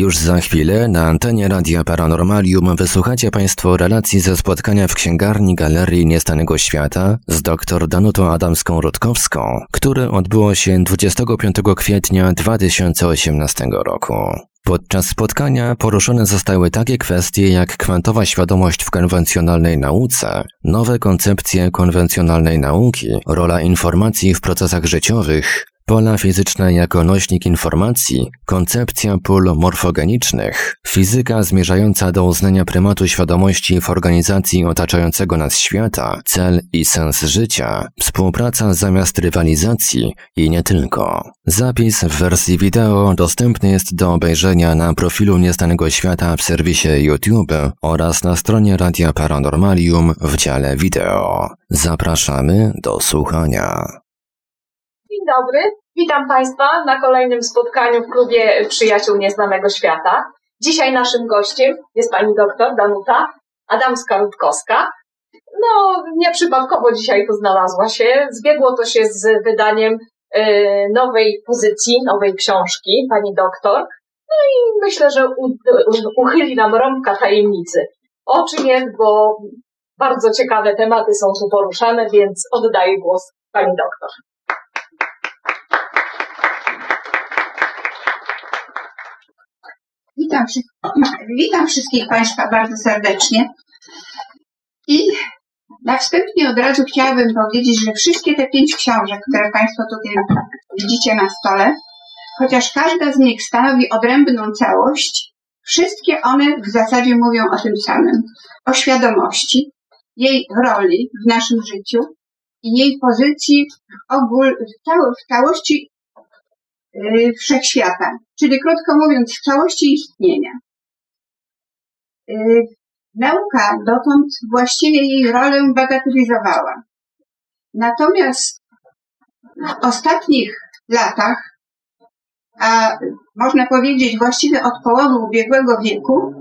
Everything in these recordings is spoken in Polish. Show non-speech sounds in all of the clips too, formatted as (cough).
Już za chwilę na antenie Radia Paranormalium wysłuchacie Państwo relacji ze spotkania w księgarni Galerii Niestanego Świata z dr Danutą Adamską-Rutkowską, które odbyło się 25 kwietnia 2018 roku. Podczas spotkania poruszone zostały takie kwestie jak kwantowa świadomość w konwencjonalnej nauce, nowe koncepcje konwencjonalnej nauki, rola informacji w procesach życiowych, Pola fizyczne jako nośnik informacji, koncepcja pól morfogenicznych, fizyka zmierzająca do uznania prymatu świadomości w organizacji otaczającego nas świata, cel i sens życia, współpraca zamiast rywalizacji i nie tylko. Zapis w wersji wideo dostępny jest do obejrzenia na profilu Nieznanego Świata w serwisie YouTube oraz na stronie Radia Paranormalium w dziale wideo. Zapraszamy do słuchania. Dzień dobry, witam Państwa na kolejnym spotkaniu w klubie Przyjaciół Nieznanego Świata. Dzisiaj naszym gościem jest pani doktor Danuta Adamska-Rutkowska. No, nieprzypadkowo dzisiaj tu znalazła się. Zbiegło to się z wydaniem y, nowej pozycji, nowej książki pani doktor. No i myślę, że uchyli nam rąbka tajemnicy. O czym jest, bo bardzo ciekawe tematy są tu poruszane, więc oddaję głos pani doktor. Witam, witam wszystkich Państwa bardzo serdecznie. I na wstępnie od razu chciałabym powiedzieć, że wszystkie te pięć książek, które Państwo tutaj widzicie na stole, chociaż każda z nich stanowi odrębną całość, wszystkie one w zasadzie mówią o tym samym. O świadomości, jej roli w naszym życiu i jej pozycji w, ogóle, w całości Y, wszechświata, czyli krótko mówiąc, w całości istnienia. Y, nauka dotąd właściwie jej rolę bagatelizowała. Natomiast w ostatnich latach, a można powiedzieć właściwie od połowy ubiegłego wieku,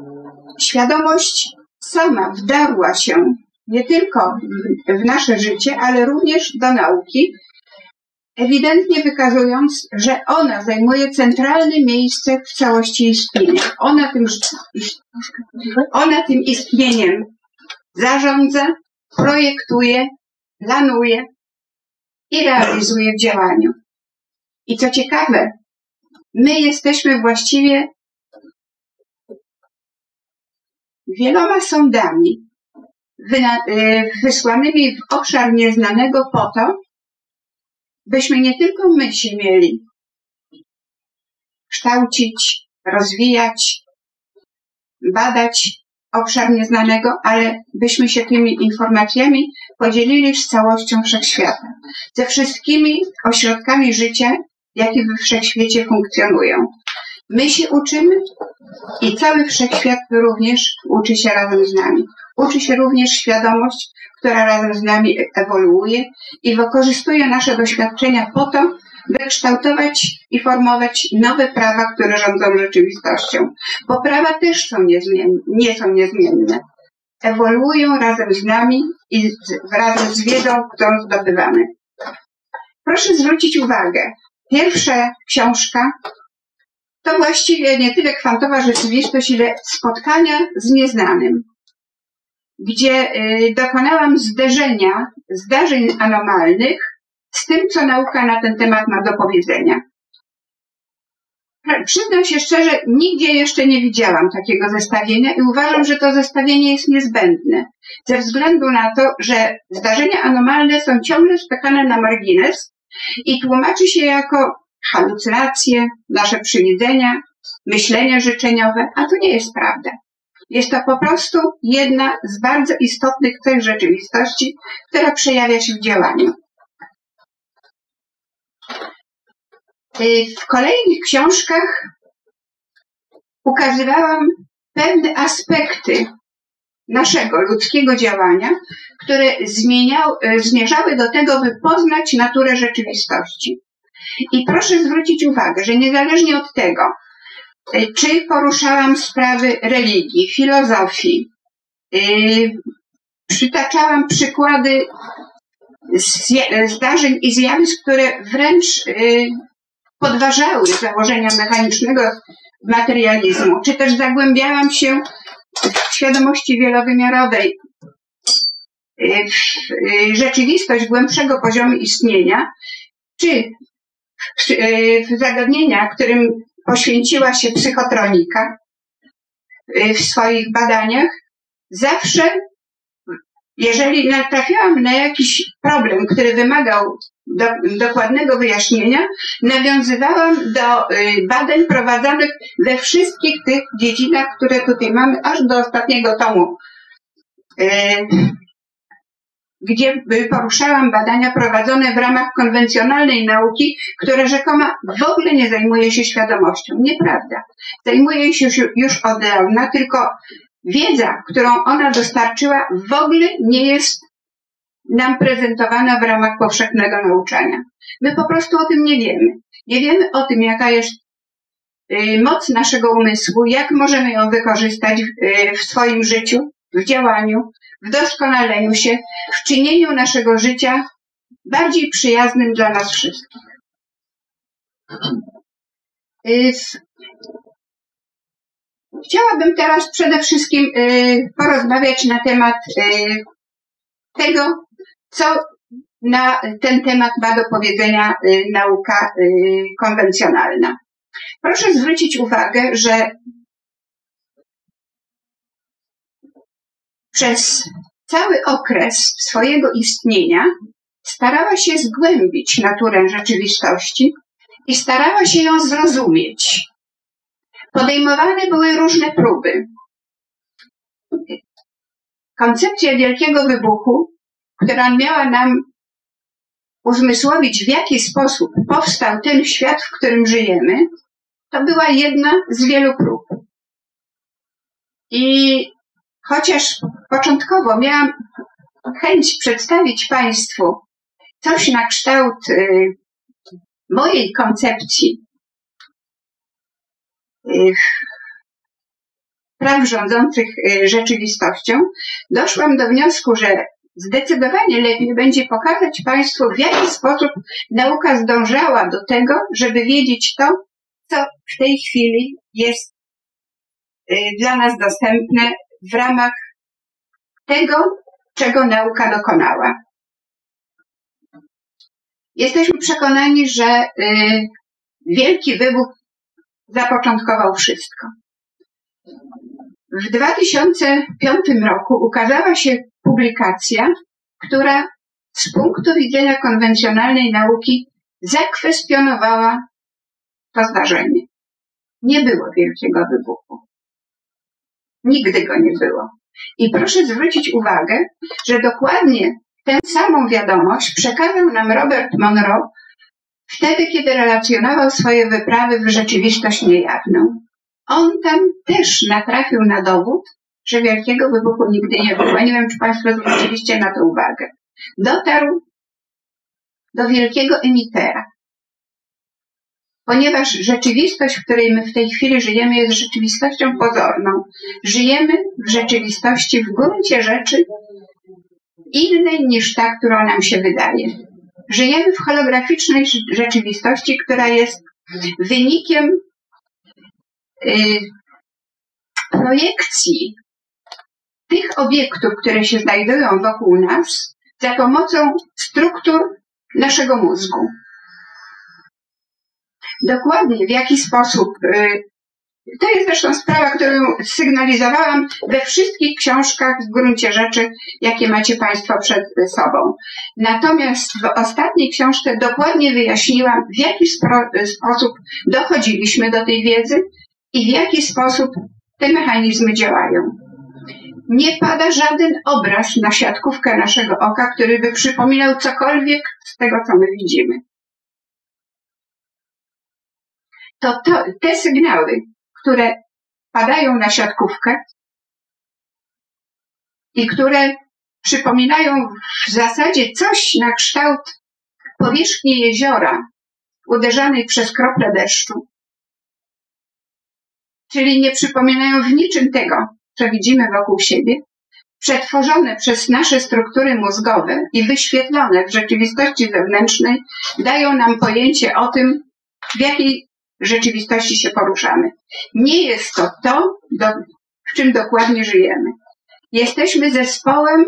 świadomość sama wdarła się nie tylko w nasze życie, ale również do nauki ewidentnie wykazując, że ona zajmuje centralne miejsce w całości istnienia. Ona tym, ona tym istnieniem zarządza, projektuje, planuje i realizuje w działaniu. I co ciekawe, my jesteśmy właściwie wieloma sondami y, wysłanymi w obszar nieznanego po to, byśmy nie tylko my się mieli kształcić, rozwijać, badać obszar nieznanego, ale byśmy się tymi informacjami podzielili z całością wszechświata, ze wszystkimi ośrodkami życia, jakie we wszechświecie funkcjonują. My się uczymy i cały wszechświat również uczy się razem z nami. Uczy się również świadomość, która razem z nami ewoluuje i wykorzystuje nasze doświadczenia po to, by kształtować i formować nowe prawa, które rządzą rzeczywistością. Bo prawa też są niezmienne, nie są niezmienne. Ewoluują razem z nami i z, razem z wiedzą, którą zdobywamy. Proszę zwrócić uwagę. Pierwsza książka to właściwie nie tyle kwantowa rzeczywistość, ile spotkania z nieznanym gdzie y, dokonałam zderzenia zdarzeń anomalnych z tym, co nauka na ten temat ma do powiedzenia. Przyznam się szczerze, nigdzie jeszcze nie widziałam takiego zestawienia i uważam, że to zestawienie jest niezbędne. Ze względu na to, że zdarzenia anomalne są ciągle spychane na margines i tłumaczy się jako halucynacje, nasze przywidzenia, myślenie życzeniowe, a to nie jest prawda. Jest to po prostu jedna z bardzo istotnych cech rzeczywistości, która przejawia się w działaniu. Y, w kolejnych książkach ukazywałam pewne aspekty naszego ludzkiego działania, które zmieniał, y, zmierzały do tego, by poznać naturę rzeczywistości. I proszę zwrócić uwagę, że niezależnie od tego, czy poruszałam sprawy religii, filozofii, y, przytaczałam przykłady zdarzeń i zjawisk, które wręcz y, podważały założenia mechanicznego materializmu, czy też zagłębiałam się w świadomości wielowymiarowej, w rzeczywistość głębszego poziomu istnienia, czy w zagadnienia, którym poświęciła się psychotronika w swoich badaniach, zawsze, jeżeli natrafiałam na jakiś problem, który wymagał do, dokładnego wyjaśnienia, nawiązywałam do y, badań prowadzonych we wszystkich tych dziedzinach, które tutaj mamy, aż do ostatniego tomu, y, gdzie poruszałam badania prowadzone w ramach konwencjonalnej nauki, która rzekomo w ogóle nie zajmuje się świadomością. Nieprawda. Zajmuje się już od dawna, tylko wiedza, którą ona dostarczyła, w ogóle nie jest nam prezentowana w ramach powszechnego nauczania. My po prostu o tym nie wiemy. Nie wiemy o tym, jaka jest y, moc naszego umysłu, jak możemy ją wykorzystać y, w swoim życiu, w działaniu, w doskonaleniu się, w czynieniu naszego życia bardziej przyjaznym dla nas wszystkich. Y, chciałabym teraz przede wszystkim porozmawiać na temat tego, co na ten temat ma do powiedzenia y, nauka y, konwencjonalna. Proszę zwrócić uwagę, że przez cały okres swojego istnienia starała się zgłębić naturę rzeczywistości i starała się ją zrozumieć. Podejmowane były różne próby. Koncepcja Wielkiego Wybuchu która miała nam uzmysłowić, w jaki sposób powstał ten świat, w którym żyjemy, to była jedna z wielu prób. I chociaż początkowo miałam chęć przedstawić Państwu coś na kształt y, mojej koncepcji y, praw rządzących y, rzeczywistością, doszłam do wniosku, że Zdecydowanie lepiej będzie pokazać Państwu, w jaki sposób nauka zdążała do tego, żeby wiedzieć to, co w tej chwili jest dla nas dostępne w ramach tego, czego nauka dokonała. Jesteśmy przekonani, że y, wielki wybuch zapoczątkował wszystko. W 2005 roku ukazała się publikacja, która z punktu widzenia konwencjonalnej nauki zakwestionowała to zdarzenie. Nie było wielkiego wybuchu. Nigdy go nie było. I proszę zwrócić uwagę, że dokładnie tę samą wiadomość przekazał nam Robert Monroe wtedy, kiedy relacjonował swoje wyprawy w rzeczywistość niejawną. On tam też natrafił na dowód, że wielkiego wybuchu nigdy nie było. Nie wiem, czy Państwo zwróciliście na to uwagę. Dotarł do wielkiego emitera. Ponieważ rzeczywistość, w której my w tej chwili żyjemy, jest rzeczywistością pozorną. Żyjemy w rzeczywistości w gruncie rzeczy innej niż ta, która nam się wydaje. Żyjemy w holograficznej rzeczywistości, która jest wynikiem y, projekcji tych obiektów, które się znajdują wokół nas, za pomocą struktur naszego mózgu. Dokładnie w jaki sposób. Y, to jest zresztą sprawa, którą sygnalizowałam we wszystkich książkach w gruncie rzeczy, jakie macie Państwo przed sobą. Natomiast w ostatniej książce dokładnie wyjaśniłam, w jaki sposób dochodziliśmy do tej wiedzy i w jaki sposób te mechanizmy działają nie pada żaden obraz na siatkówkę naszego oka, który by przypominał cokolwiek z tego, co my widzimy. To, to te sygnały, które padają na siatkówkę i które przypominają w zasadzie coś na kształt powierzchni jeziora uderzanej przez krople deszczu, czyli nie przypominają w niczym tego, co widzimy wokół siebie, przetworzone przez nasze struktury mózgowe i wyświetlone w rzeczywistości zewnętrznej, dają nam pojęcie o tym, w jakiej rzeczywistości się poruszamy. Nie jest to to, do, w czym dokładnie żyjemy. Jesteśmy zespołem,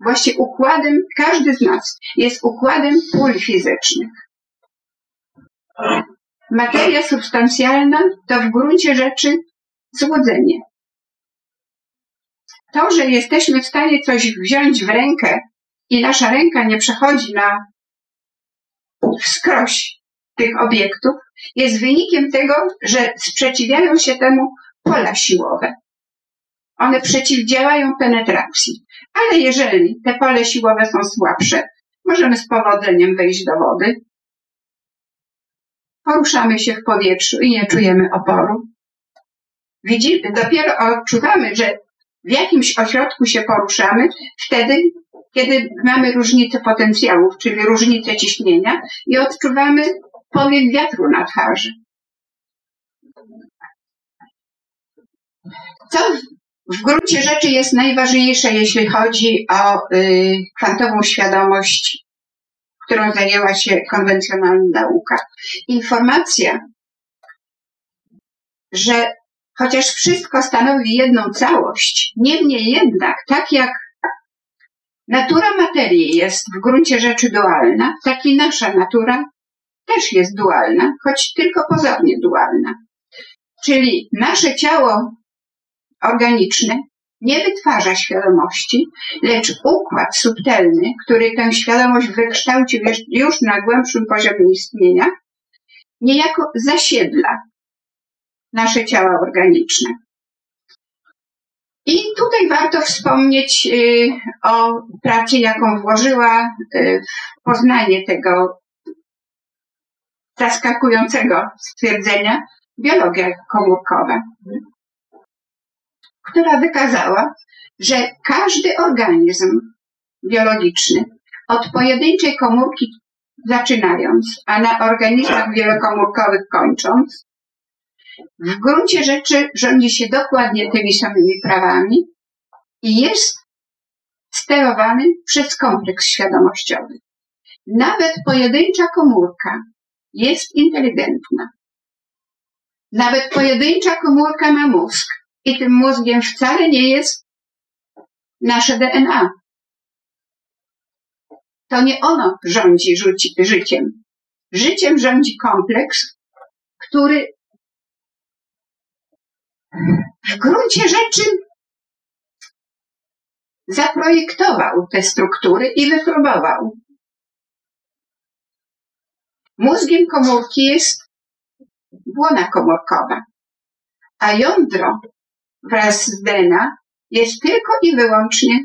właściwie układem, każdy z nas jest układem pól fizycznych. Materia substancjalna to w gruncie rzeczy złudzenie. To, że jesteśmy w stanie coś wziąć w rękę i nasza ręka nie przechodzi na wskroś tych obiektów, jest wynikiem tego, że sprzeciwiają się temu pola siłowe. One przeciwdziałają penetracji. Ale jeżeli te pole siłowe są słabsze, możemy z powodzeniem wejść do wody. Poruszamy się w powietrzu i nie czujemy oporu. Widzimy, dopiero odczuwamy, że w jakimś ośrodku się poruszamy wtedy, kiedy mamy różnicę potencjałów, czyli różnicę ciśnienia i odczuwamy powiew wiatru na twarzy. Co w gruncie rzeczy jest najważniejsze, jeśli chodzi o y, kwantową świadomość, którą zajęła się konwencjonalna nauka. Informacja, że chociaż wszystko stanowi jedną całość, niemniej jednak, tak jak natura materii jest w gruncie rzeczy dualna, tak i nasza natura też jest dualna, choć tylko pozornie dualna. Czyli nasze ciało organiczny nie wytwarza świadomości, lecz układ subtelny, który tę świadomość wykształcił już na głębszym poziomie istnienia, niejako zasiedla nasze ciała organiczne. I tutaj warto wspomnieć y, o pracy, jaką włożyła y, w poznanie tego zaskakującego stwierdzenia biologia komórkowa która wykazała, że każdy organizm biologiczny, od pojedynczej komórki zaczynając, a na organizmach wielokomórkowych kończąc, w gruncie rzeczy rządzi się dokładnie tymi samymi prawami i jest sterowany przez kompleks świadomościowy. Nawet pojedyncza komórka jest inteligentna. Nawet pojedyncza komórka ma mózg i tym mózgiem wcale nie jest nasze DNA. To nie ono rządzi życiem. Życiem rządzi kompleks, który w gruncie rzeczy zaprojektował te struktury i wypróbował. Mózgiem komórki jest błona komórkowa, a jądro wraz z DNA jest tylko i wyłącznie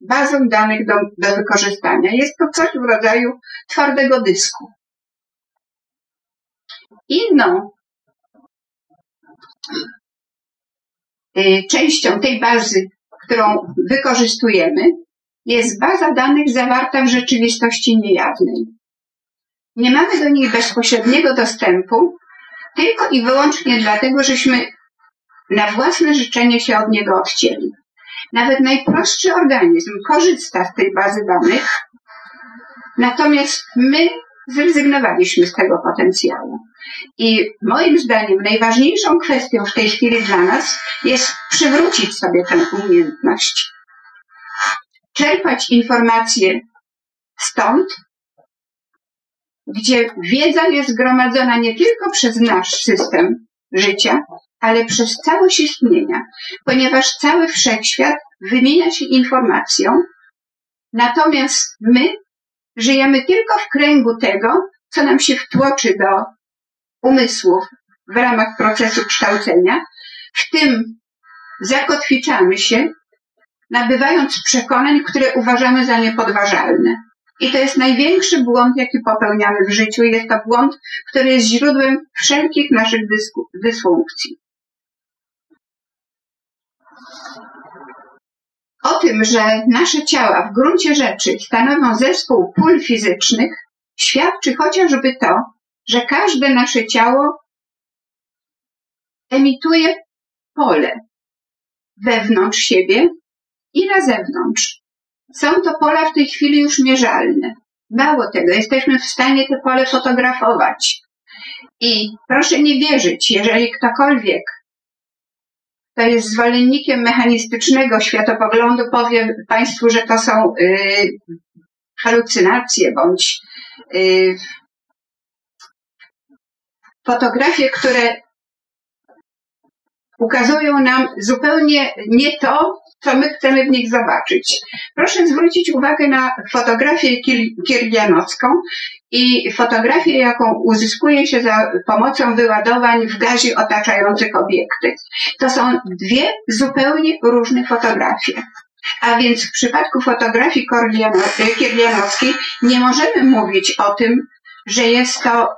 bazą danych do, do wykorzystania. Jest to coś w rodzaju twardego dysku. Inną y, częścią tej bazy, którą wykorzystujemy, jest baza danych zawarta w rzeczywistości niejawnej. Nie mamy do niej bezpośredniego dostępu, tylko i wyłącznie dlatego, żeśmy na własne życzenie się od niego odcięli. Nawet najprostszy organizm korzysta z tej bazy danych, natomiast my zrezygnowaliśmy z tego potencjału. I moim zdaniem najważniejszą kwestią w tej chwili dla nas jest przywrócić sobie tę umiejętność. Czerpać informacje stąd, gdzie wiedza jest zgromadzona nie tylko przez nasz system życia, ale przez całość istnienia, ponieważ cały wszechświat wymienia się informacją, natomiast my żyjemy tylko w kręgu tego, co nam się wtłoczy do umysłów w ramach procesu kształcenia, w tym zakotwiczamy się, nabywając przekonań, które uważamy za niepodważalne. I to jest największy błąd, jaki popełniamy w życiu. Jest to błąd, który jest źródłem wszelkich naszych dysfunkcji. O tym, że nasze ciała w gruncie rzeczy stanowią zespół pól fizycznych, świadczy chociażby to, że każde nasze ciało emituje pole wewnątrz siebie i na zewnątrz. Są to pola w tej chwili już mierzalne. Mało tego, jesteśmy w stanie te pole fotografować. I proszę nie wierzyć, jeżeli ktokolwiek to jest zwolennikiem mechanistycznego światopoglądu, powie Państwu, że to są y, halucynacje bądź y, fotografie, które ukazują nam zupełnie nie to, co my chcemy w nich zobaczyć. Proszę zwrócić uwagę na fotografię kirgianowską i fotografię, jaką uzyskuje się za pomocą wyładowań w gazie otaczających obiekty. To są dwie zupełnie różne fotografie. A więc w przypadku fotografii kirgianowskiej nie możemy mówić o tym, że jest to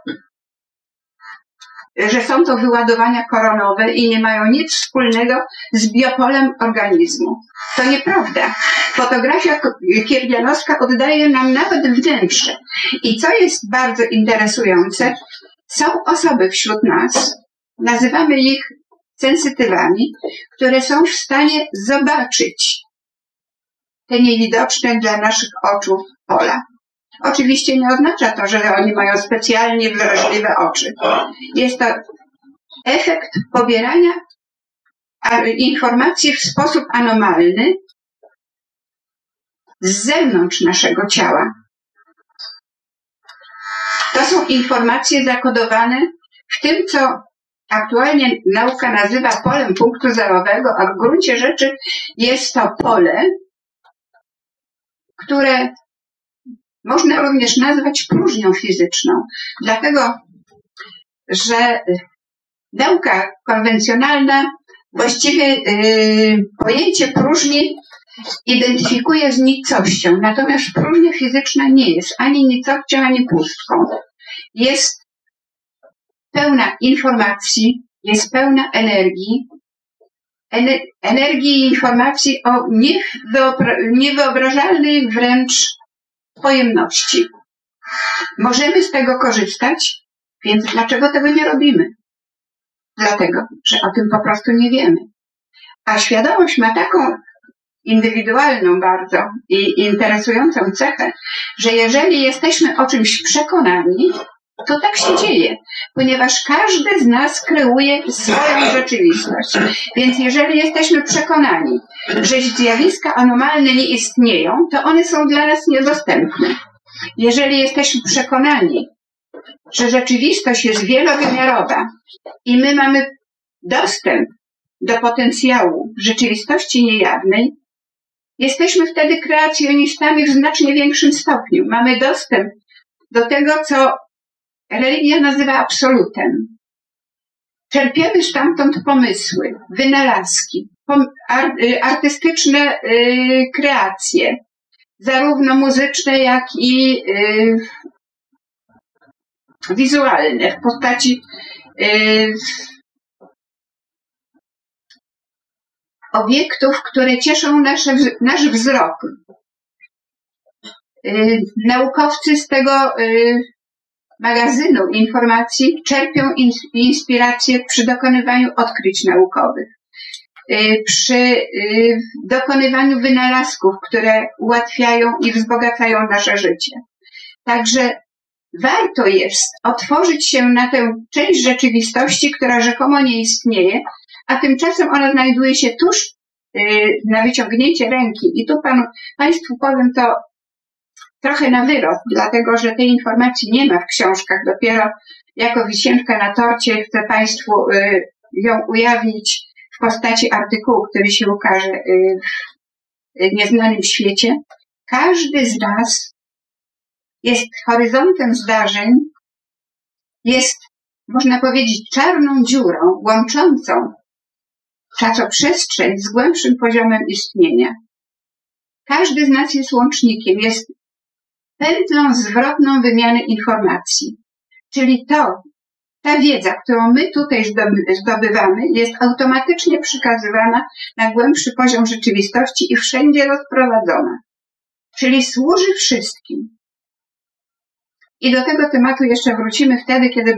że są to wyładowania koronowe i nie mają nic wspólnego z biopolem organizmu. To nieprawda. Fotografia kierdzianowska oddaje nam nawet wnętrze. I co jest bardzo interesujące, są osoby wśród nas, nazywamy ich sensytywami, które są w stanie zobaczyć te niewidoczne dla naszych oczu pola. Oczywiście nie oznacza to, że oni mają specjalnie wrażliwe oczy. Jest to efekt pobierania informacji w sposób anomalny z zewnątrz naszego ciała. To są informacje zakodowane w tym, co aktualnie nauka nazywa polem punktu zerowego, a w gruncie rzeczy jest to pole, które można również nazwać próżnią fizyczną, dlatego że nauka konwencjonalna właściwie yy, pojęcie próżni identyfikuje z nicością, natomiast próżnia fizyczna nie jest ani nicością, ani pustką. Jest pełna informacji, jest pełna energii, energii i informacji o niewyobrażalnej wręcz pojemności. Możemy z tego korzystać, więc dlaczego tego nie robimy? Dlatego, że o tym po prostu nie wiemy. A świadomość ma taką indywidualną bardzo i interesującą cechę, że jeżeli jesteśmy o czymś przekonani, to tak się dzieje, ponieważ każdy z nas kreuje swoją rzeczywistość. Więc jeżeli jesteśmy przekonani, że zjawiska anomalne nie istnieją, to one są dla nas niedostępne. Jeżeli jesteśmy przekonani, że rzeczywistość jest wielowymiarowa i my mamy dostęp do potencjału rzeczywistości niejawnej, jesteśmy wtedy kreacjonistami w znacznie większym stopniu. Mamy dostęp do tego, co religia nazywa absolutem. Czerpiemy stamtąd pomysły, wynalazki, y, artystyczne y, kreacje, zarówno muzyczne, jak i y, wizualne w postaci obiektów, które cieszą nasze, nasz wzrok. Naukowcy z tego magazynu informacji czerpią inspiracje przy dokonywaniu odkryć naukowych, y, przy y, dokonywaniu wynalazków, które ułatwiają i wzbogacają nasze życie. Także warto jest otworzyć się na tę część rzeczywistości, która rzekomo nie istnieje, a tymczasem ona znajduje się tuż y, na wyciągnięcie ręki. I tu panu, Państwu powiem to trochę na wyrok, dlatego że tej informacji nie ma w książkach. Dopiero jako wisienka na torcie chcę Państwu y, ją ujawnić w postaci artykułu, który się ukaże y, w nieznanym świecie. Każdy z nas jest horyzontem zdarzeń, jest, można powiedzieć, czarną dziurą łączącą czasoprzestrzeń z głębszym poziomem istnienia. Każdy z nas jest łącznikiem, jest pętlą zwrotną wymiany informacji. Czyli to, ta wiedza, którą my tutaj zdobywamy, jest automatycznie przekazywana na głębszy poziom rzeczywistości i wszędzie rozprowadzona. Czyli służy wszystkim. I do tego tematu jeszcze wrócimy wtedy, kiedy e,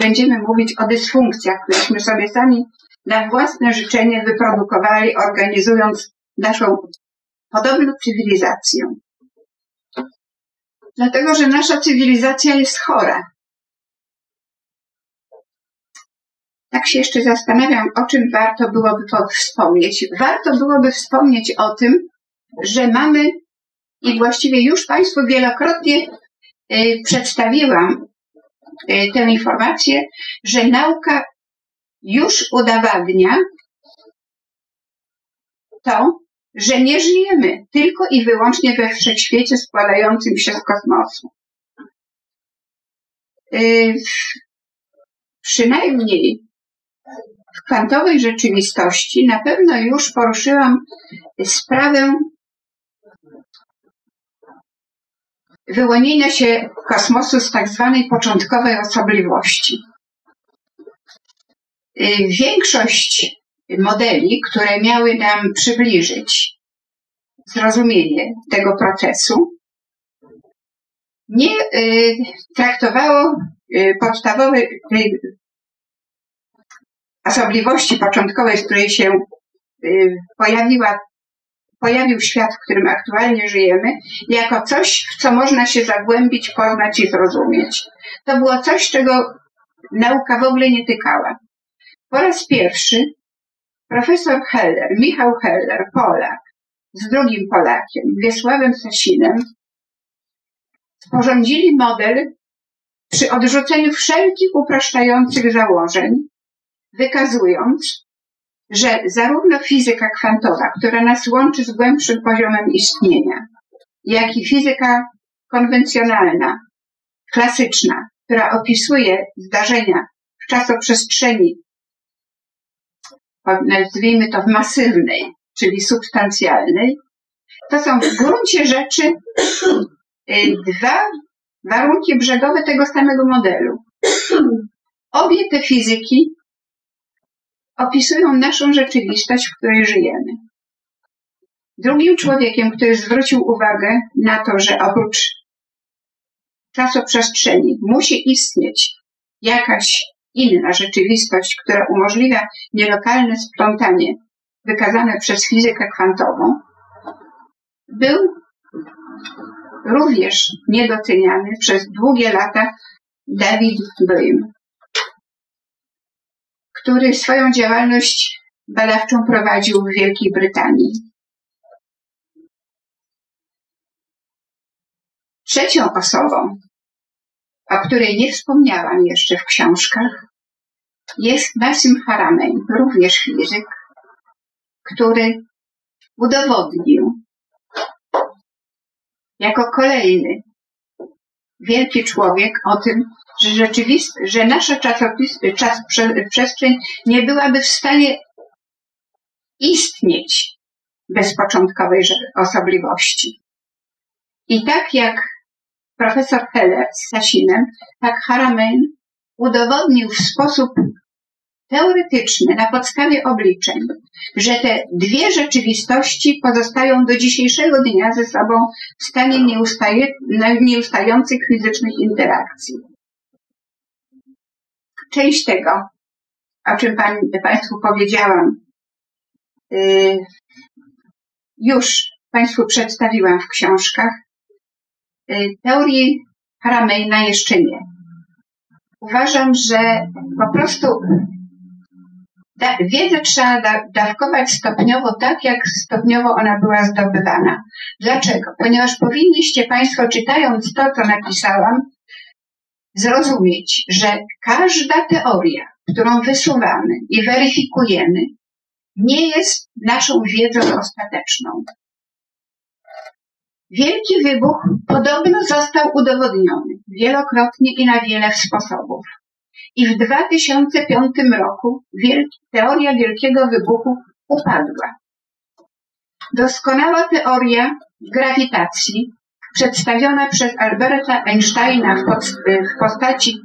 będziemy mówić o dysfunkcjach, któreśmy sobie sami na własne życzenie wyprodukowali, organizując naszą podobną cywilizację. Dlatego, że nasza cywilizacja jest chora. tak się jeszcze zastanawiam, o czym warto byłoby wspomnieć. Warto byłoby wspomnieć o tym, że mamy i właściwie już Państwu wielokrotnie y, przedstawiłam y, tę informację, że nauka już udowadnia to, że nie żyjemy tylko i wyłącznie we wszechświecie składającym się z kosmosu. Y, przynajmniej w kwantowej rzeczywistości na pewno już poruszyłam sprawę wyłonienia się kosmosu z tak zwanej początkowej osobliwości. Y, większość modeli, które miały nam przybliżyć zrozumienie tego procesu, nie y, traktowało y, podstawowej tej osobliwości początkowej, z której się pojawiła pojawił świat, w którym aktualnie żyjemy, jako coś, w co można się zagłębić, poznać i zrozumieć. To było coś, czego nauka w ogóle nie tykała. Po raz pierwszy profesor Heller, Michał Heller, Polak, z drugim Polakiem, Wiesławem Sasinem, sporządzili model przy odrzuceniu wszelkich upraszczających założeń, wykazując, że zarówno fizyka kwantowa, która nas łączy z głębszym poziomem istnienia, jak i fizyka konwencjonalna, klasyczna, która opisuje zdarzenia w czasoprzestrzeni, nazwijmy to masywnej, czyli substancjalnej, to są w gruncie rzeczy y, dwa warunki brzegowe tego samego modelu. Obie te fizyki opisują naszą rzeczywistość, w której żyjemy. Drugim człowiekiem, który zwrócił uwagę na to, że oprócz czasoprzestrzeni musi istnieć jakaś inna rzeczywistość, która umożliwia nielokalne splątanie wykazane przez fizykę kwantową, był również niedoceniany przez długie lata David Bohm który swoją działalność badawczą prowadził w Wielkiej Brytanii. Trzecią osobą, o której nie wspomniałam jeszcze w książkach, jest Nassim Haramein, również fizyk, który udowodnił jako kolejny wielki człowiek o tym, że rzeczywistość, że nasza czasopis, czas, przestrzeń nie byłaby w stanie istnieć bez początkowej osobliwości. I tak jak profesor Heller z Sasinem, tak Haramein udowodnił w sposób teoretyczny, na podstawie obliczeń, że te dwie rzeczywistości pozostają do dzisiejszego dnia ze sobą w stanie nieustających fizycznych interakcji. Część tego, o czym Państwu powiedziałam, yy, już Państwu przedstawiłam w książkach. Yy, teorii Harameina jeszcze nie. Uważam, że po prostu wiedzę trzeba da, dawkować stopniowo tak, jak stopniowo ona była zdobywana. Dlaczego? Ponieważ powinniście Państwo, czytając to, co napisałam, zrozumieć, że każda teoria, którą wysuwamy i weryfikujemy, nie jest naszą wiedzą ostateczną. Wielki wybuch podobno został udowodniony wielokrotnie i na wiele sposobów. I w 2005 roku wielki, teoria wielkiego wybuchu upadła. Doskonała teoria grawitacji przedstawiona przez Alberta Einsteina w, w postaci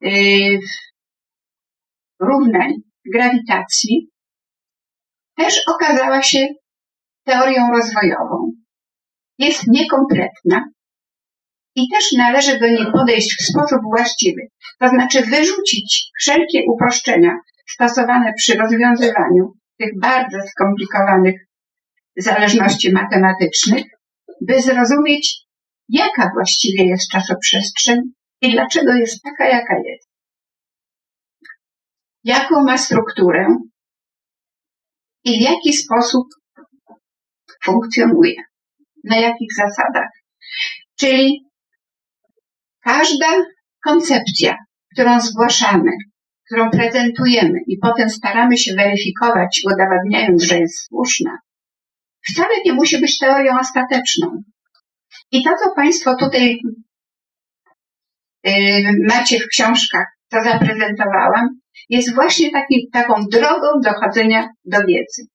yy, równań grawitacji, też okazała się teorią rozwojową. Jest niekompletna i też należy do niej podejść w sposób właściwy, to znaczy wyrzucić wszelkie uproszczenia stosowane przy rozwiązywaniu tych bardzo skomplikowanych zależności matematycznych by zrozumieć, jaka właściwie jest czasoprzestrzeń i dlaczego jest taka, jaka jest. jaką ma strukturę i w jaki sposób funkcjonuje, na jakich zasadach. Czyli każda koncepcja, którą zgłaszamy, którą prezentujemy i potem staramy się weryfikować, udowadniając, że jest słuszna, wcale nie musi być teorią ostateczną. I to, co Państwo tutaj yy, macie w książkach, co zaprezentowałam, jest właśnie taki, taką drogą dochodzenia do wiedzy.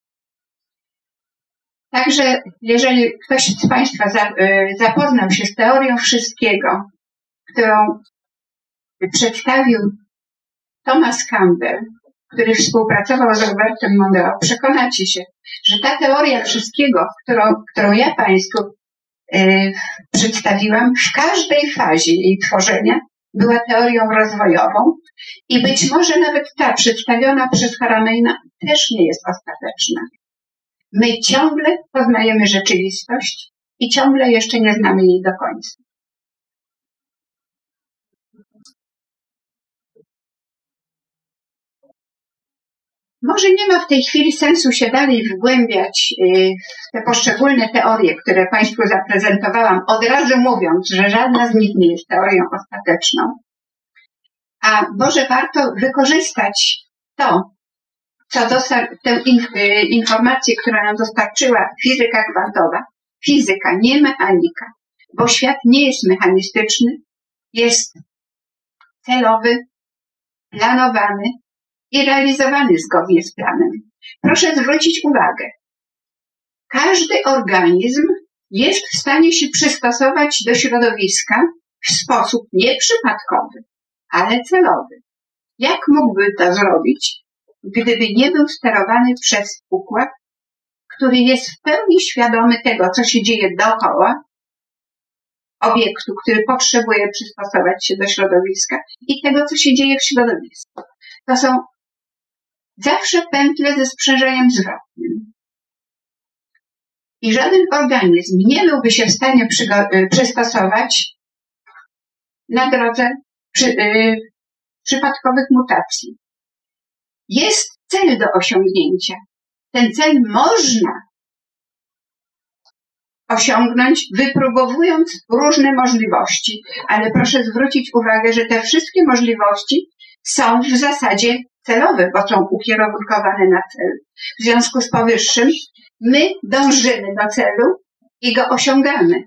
Także jeżeli ktoś z Państwa yy, zapoznał się z teorią wszystkiego, którą przedstawił Thomas Campbell, który współpracował z Robertem Monroe, przekonacie się, że ta teoria wszystkiego, którą, którą ja Państwu y, przedstawiłam, w każdej fazie jej tworzenia była teorią rozwojową i być może nawet ta przedstawiona przez Harameina też nie jest ostateczna. My ciągle poznajemy rzeczywistość i ciągle jeszcze nie znamy jej do końca. Może nie ma w tej chwili sensu się dalej wgłębiać y, w te poszczególne teorie, które Państwu zaprezentowałam, od razu mówiąc, że żadna z nich nie jest teorią ostateczną. A może warto wykorzystać to, co tę y, informację, która nam dostarczyła fizyka kwantowa, fizyka, nie mechanika, bo świat nie jest mechanistyczny, jest celowy, planowany, i realizowany zgodnie z planem. Proszę zwrócić uwagę. Każdy organizm jest w stanie się przystosować do środowiska w sposób nieprzypadkowy, ale celowy. Jak mógłby to zrobić, gdyby nie był sterowany przez układ, który jest w pełni świadomy tego, co się dzieje dookoła obiektu, który potrzebuje przystosować się do środowiska i tego, co się dzieje w środowisku. To są zawsze pętle ze sprzężeniem zwrotnym. I żaden organizm nie byłby się w stanie y, przystosować na drodze przy, yy, przypadkowych mutacji. Jest cel do osiągnięcia. Ten cel można osiągnąć, wypróbowując różne możliwości, ale proszę zwrócić uwagę, że te wszystkie możliwości są w zasadzie celowe, bo są ukierunkowane na cel. W związku z powyższym my dążymy do celu i go osiągamy.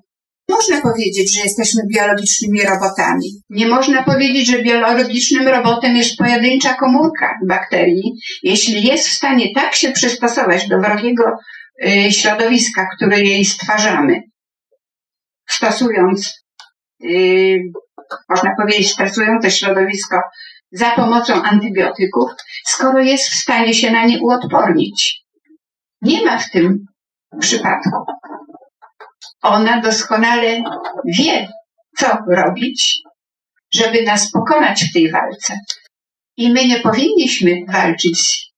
Można powiedzieć, że jesteśmy biologicznymi robotami. Nie można powiedzieć, że biologicznym robotem jest pojedyncza komórka bakterii, jeśli jest w stanie tak się przystosować do wrogiego y, środowiska, które jej stwarzamy, stosując, y, można powiedzieć, stresujące środowisko za pomocą antybiotyków, skoro jest w stanie się na nie uodpornić. Nie ma w tym przypadku. Ona doskonale wie, co robić, żeby nas pokonać w tej walce. I my nie powinniśmy walczyć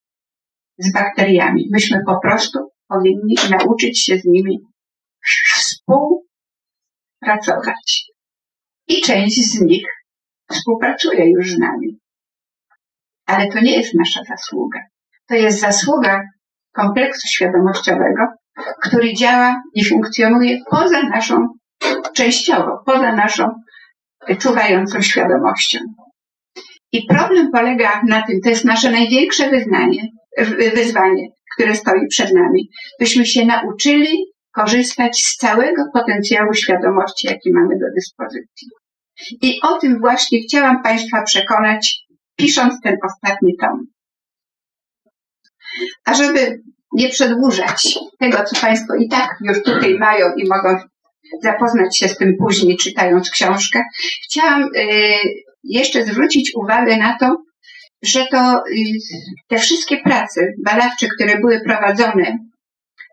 z bakteriami. Myśmy po prostu powinni nauczyć się z nimi współpracować. I część z nich współpracuje już z nami. Ale to nie jest nasza zasługa. To jest zasługa kompleksu świadomościowego, który działa i funkcjonuje poza naszą, częściowo, poza naszą czuwającą świadomością. I problem polega na tym, to jest nasze największe wyznanie, wyzwanie, które stoi przed nami, byśmy się nauczyli korzystać z całego potencjału świadomości, jaki mamy do dyspozycji. I o tym właśnie chciałam Państwa przekonać pisząc ten ostatni tom. A żeby nie przedłużać tego, co Państwo i tak już tutaj mają i mogą zapoznać się z tym później, czytając książkę, chciałam y, jeszcze zwrócić uwagę na to, że to y, te wszystkie prace badawcze, które były prowadzone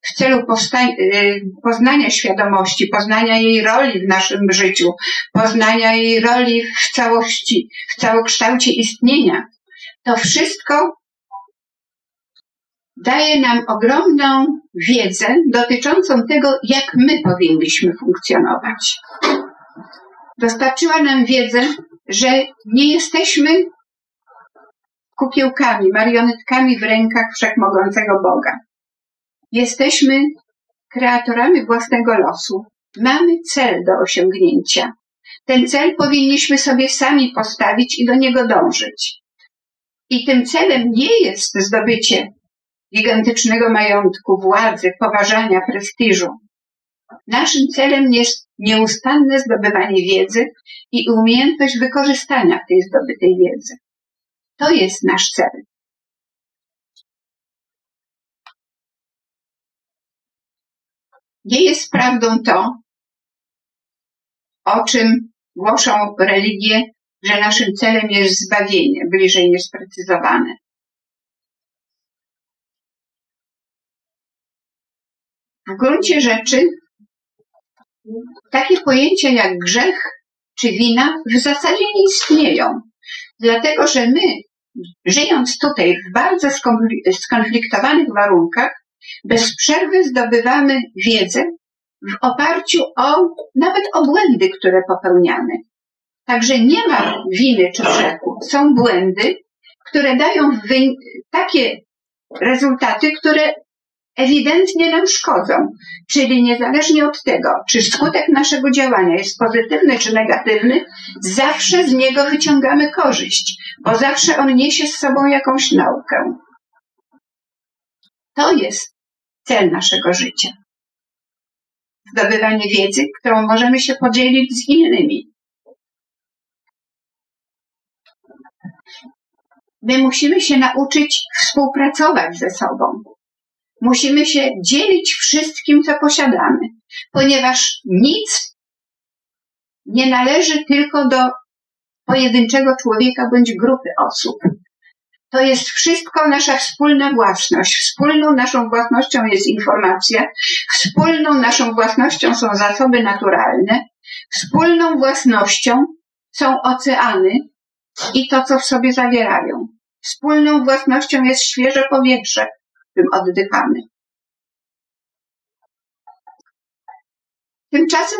w celu y, poznania świadomości, poznania jej roli w naszym życiu, poznania jej roli w całości, w całokształcie istnienia. To wszystko daje nam ogromną wiedzę dotyczącą tego, jak my powinniśmy funkcjonować. Dostarczyła nam wiedzę, że nie jesteśmy kukiełkami, marionetkami w rękach wszechmogącego Boga. Jesteśmy kreatorami własnego losu. Mamy cel do osiągnięcia. Ten cel powinniśmy sobie sami postawić i do niego dążyć. I tym celem nie jest zdobycie gigantycznego majątku, władzy, poważania, prestiżu. Naszym celem jest nieustanne zdobywanie wiedzy i umiejętność wykorzystania tej zdobytej wiedzy. To jest nasz cel. Nie jest prawdą to, o czym głoszą religie, że naszym celem jest zbawienie, bliżej niesprecyzowane. W gruncie rzeczy takie pojęcia jak grzech czy wina w zasadzie nie istnieją, dlatego że my, żyjąc tutaj w bardzo skonfliktowanych warunkach, bez przerwy zdobywamy wiedzę w oparciu o nawet o błędy, które popełniamy. Także nie ma winy czy grzechu. Są błędy, które dają takie rezultaty, które ewidentnie nam szkodzą. Czyli niezależnie od tego, czy skutek naszego działania jest pozytywny czy negatywny, zawsze z niego wyciągamy korzyść, bo zawsze on niesie z sobą jakąś naukę. To jest cel naszego życia. Zdobywanie wiedzy, którą możemy się podzielić z innymi. My musimy się nauczyć współpracować ze sobą. Musimy się dzielić wszystkim, co posiadamy, ponieważ nic nie należy tylko do pojedynczego człowieka bądź grupy osób. To jest wszystko nasza wspólna własność. Wspólną naszą własnością jest informacja, wspólną naszą własnością są zasoby naturalne, wspólną własnością są oceany i to, co w sobie zawierają. Wspólną własnością jest świeże powietrze, którym oddychamy. Tymczasem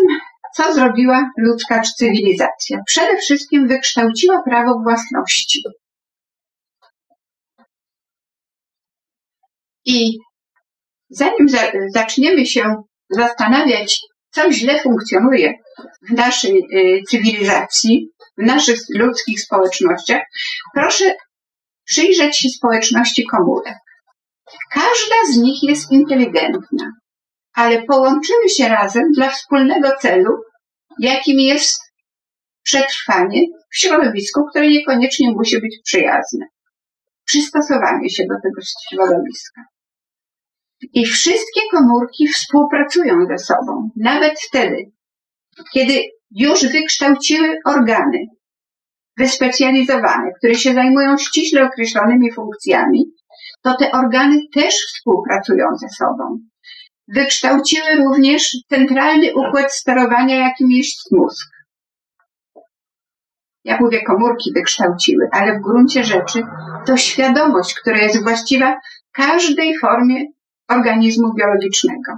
co zrobiła ludzka cywilizacja? Przede wszystkim wykształciła prawo własności. I zanim za, zaczniemy się zastanawiać, co źle funkcjonuje w naszej y, cywilizacji, w naszych ludzkich społecznościach, proszę przyjrzeć się społeczności komórek. Każda z nich jest inteligentna, ale połączymy się razem dla wspólnego celu, jakim jest przetrwanie w środowisku, które niekoniecznie musi być przyjazne. Przystosowanie się do tego środowiska. I wszystkie komórki współpracują ze sobą, nawet wtedy, kiedy już wykształciły organy wyspecjalizowane, które się zajmują ściśle określonymi funkcjami, to te organy też współpracują ze sobą. Wykształciły również centralny układ sterowania, jakim jest mózg. Ja mówię, komórki wykształciły, ale w gruncie rzeczy to świadomość, która jest właściwa każdej formie organizmu biologicznego.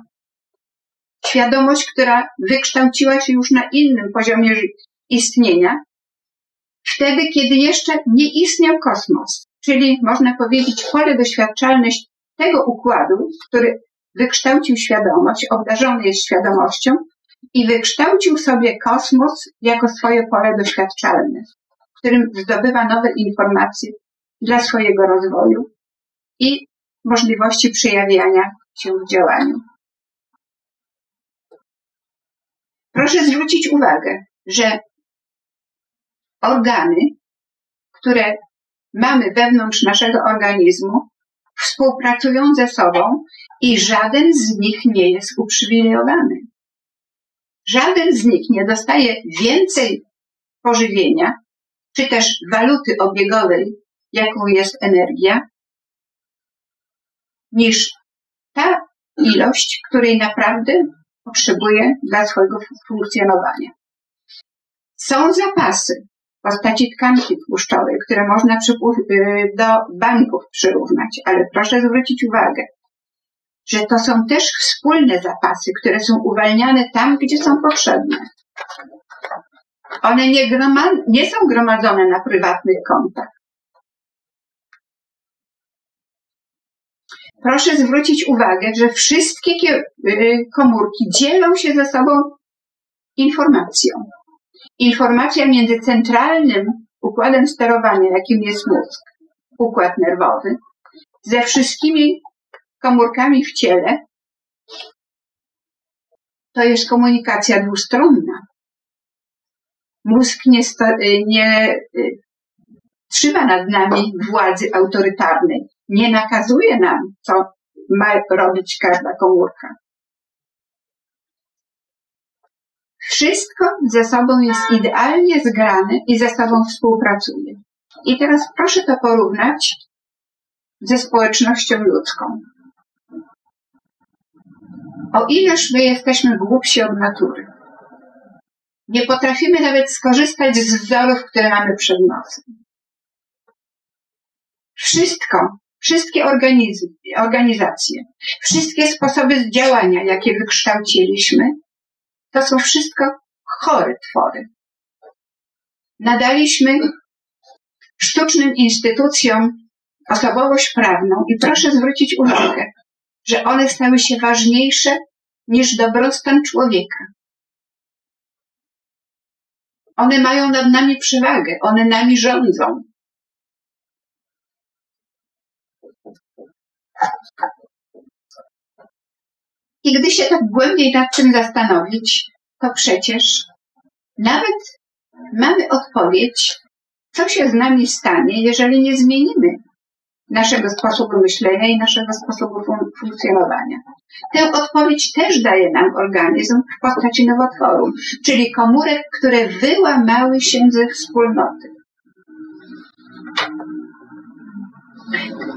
Świadomość, która wykształciła się już na innym poziomie istnienia, wtedy, kiedy jeszcze nie istniał kosmos, czyli można powiedzieć pole doświadczalne tego układu, który wykształcił świadomość, obdarzony jest świadomością i wykształcił sobie kosmos jako swoje pole doświadczalne, w którym zdobywa nowe informacje dla swojego rozwoju i możliwości przejawiania się w działaniu. Proszę zwrócić uwagę, że organy, które mamy wewnątrz naszego organizmu, współpracują ze sobą i żaden z nich nie jest uprzywilejowany. Żaden z nich nie dostaje więcej pożywienia, czy też waluty obiegowej, jaką jest energia, niż ta ilość, której naprawdę potrzebuje dla swojego funkcjonowania. Są zapasy postaci tkanki tłuszczowej, które można y, do banków przyrównać, ale proszę zwrócić uwagę, że to są też wspólne zapasy, które są uwalniane tam, gdzie są potrzebne. One nie, nie są gromadzone na prywatnych kontach. proszę zwrócić uwagę, że wszystkie y, komórki dzielą się ze sobą informacją. Informacja między centralnym układem sterowania, jakim jest mózg, układ nerwowy, ze wszystkimi komórkami w ciele, to jest komunikacja dwustronna. Mózg nie, nie y, trzyma nad nami władzy autorytarnej, nie nakazuje nam, co ma robić każda komórka. Wszystko ze sobą jest idealnie zgrane i ze sobą współpracuje. I teraz proszę to porównać ze społecznością ludzką. O ileż my jesteśmy głupsi od natury. Nie potrafimy nawet skorzystać z wzorów, które mamy przed nosem. Wszystko, wszystkie organizacje, wszystkie sposoby działania, jakie wykształciliśmy, to są wszystko chore twory. Nadaliśmy sztucznym instytucjom osobowość prawną i proszę zwrócić uwagę, że one stały się ważniejsze niż dobrostan człowieka. One mają nad nami przewagę, one nami rządzą. I gdy się tak głębiej nad tym zastanowić, to przecież nawet mamy odpowiedź, co się z nami stanie, jeżeli nie zmienimy naszego sposobu myślenia i naszego sposobu fun funkcjonowania. Tę odpowiedź też daje nam organizm w postaci nowotworu, czyli komórek, które wyłamały się ze wspólnoty.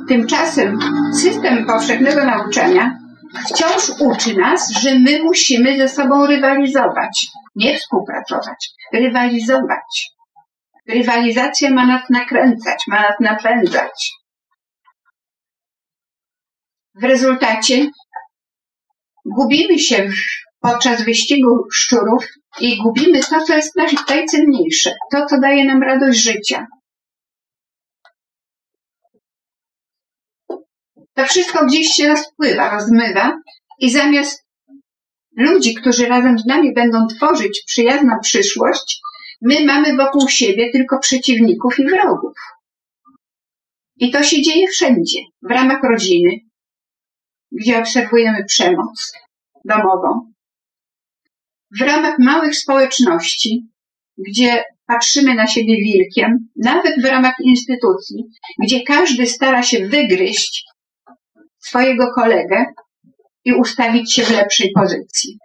Tymczasem system powszechnego nauczania wciąż uczy nas, że my musimy ze sobą rywalizować, nie współpracować, rywalizować. Rywalizacja ma nas nakręcać, ma nas napędzać. W rezultacie gubimy się podczas wyścigu szczurów i gubimy to, co jest najcenniejsze, to, co daje nam radość życia. To wszystko gdzieś się rozpływa, rozmywa i zamiast ludzi, którzy razem z nami będą tworzyć przyjazną przyszłość, my mamy wokół siebie tylko przeciwników i wrogów. I to się dzieje wszędzie, w ramach rodziny, gdzie obserwujemy przemoc domową, w ramach małych społeczności, gdzie patrzymy na siebie wilkiem, nawet w ramach instytucji, gdzie każdy stara się wygryźć swojego kolegę i ustawić się w lepszej pozycji.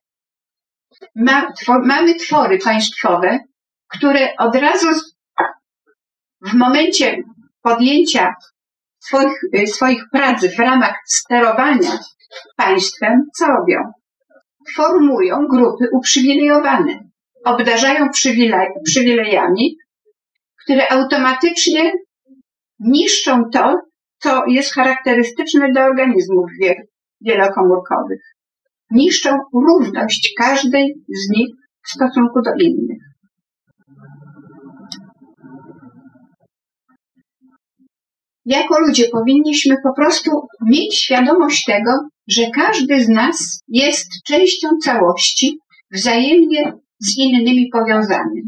Ma, twor, mamy twory państwowe, które od razu w momencie podjęcia swoich, swoich prac w ramach sterowania państwem, co robią? Formują grupy uprzywilejowane, obdarzają przywilej, przywilejami, które automatycznie niszczą to, co jest charakterystyczne dla organizmów wielokomórkowych. Niszczą równość każdej z nich w stosunku do innych. Jako ludzie powinniśmy po prostu mieć świadomość tego, że każdy z nas jest częścią całości, wzajemnie z innymi powiązanym.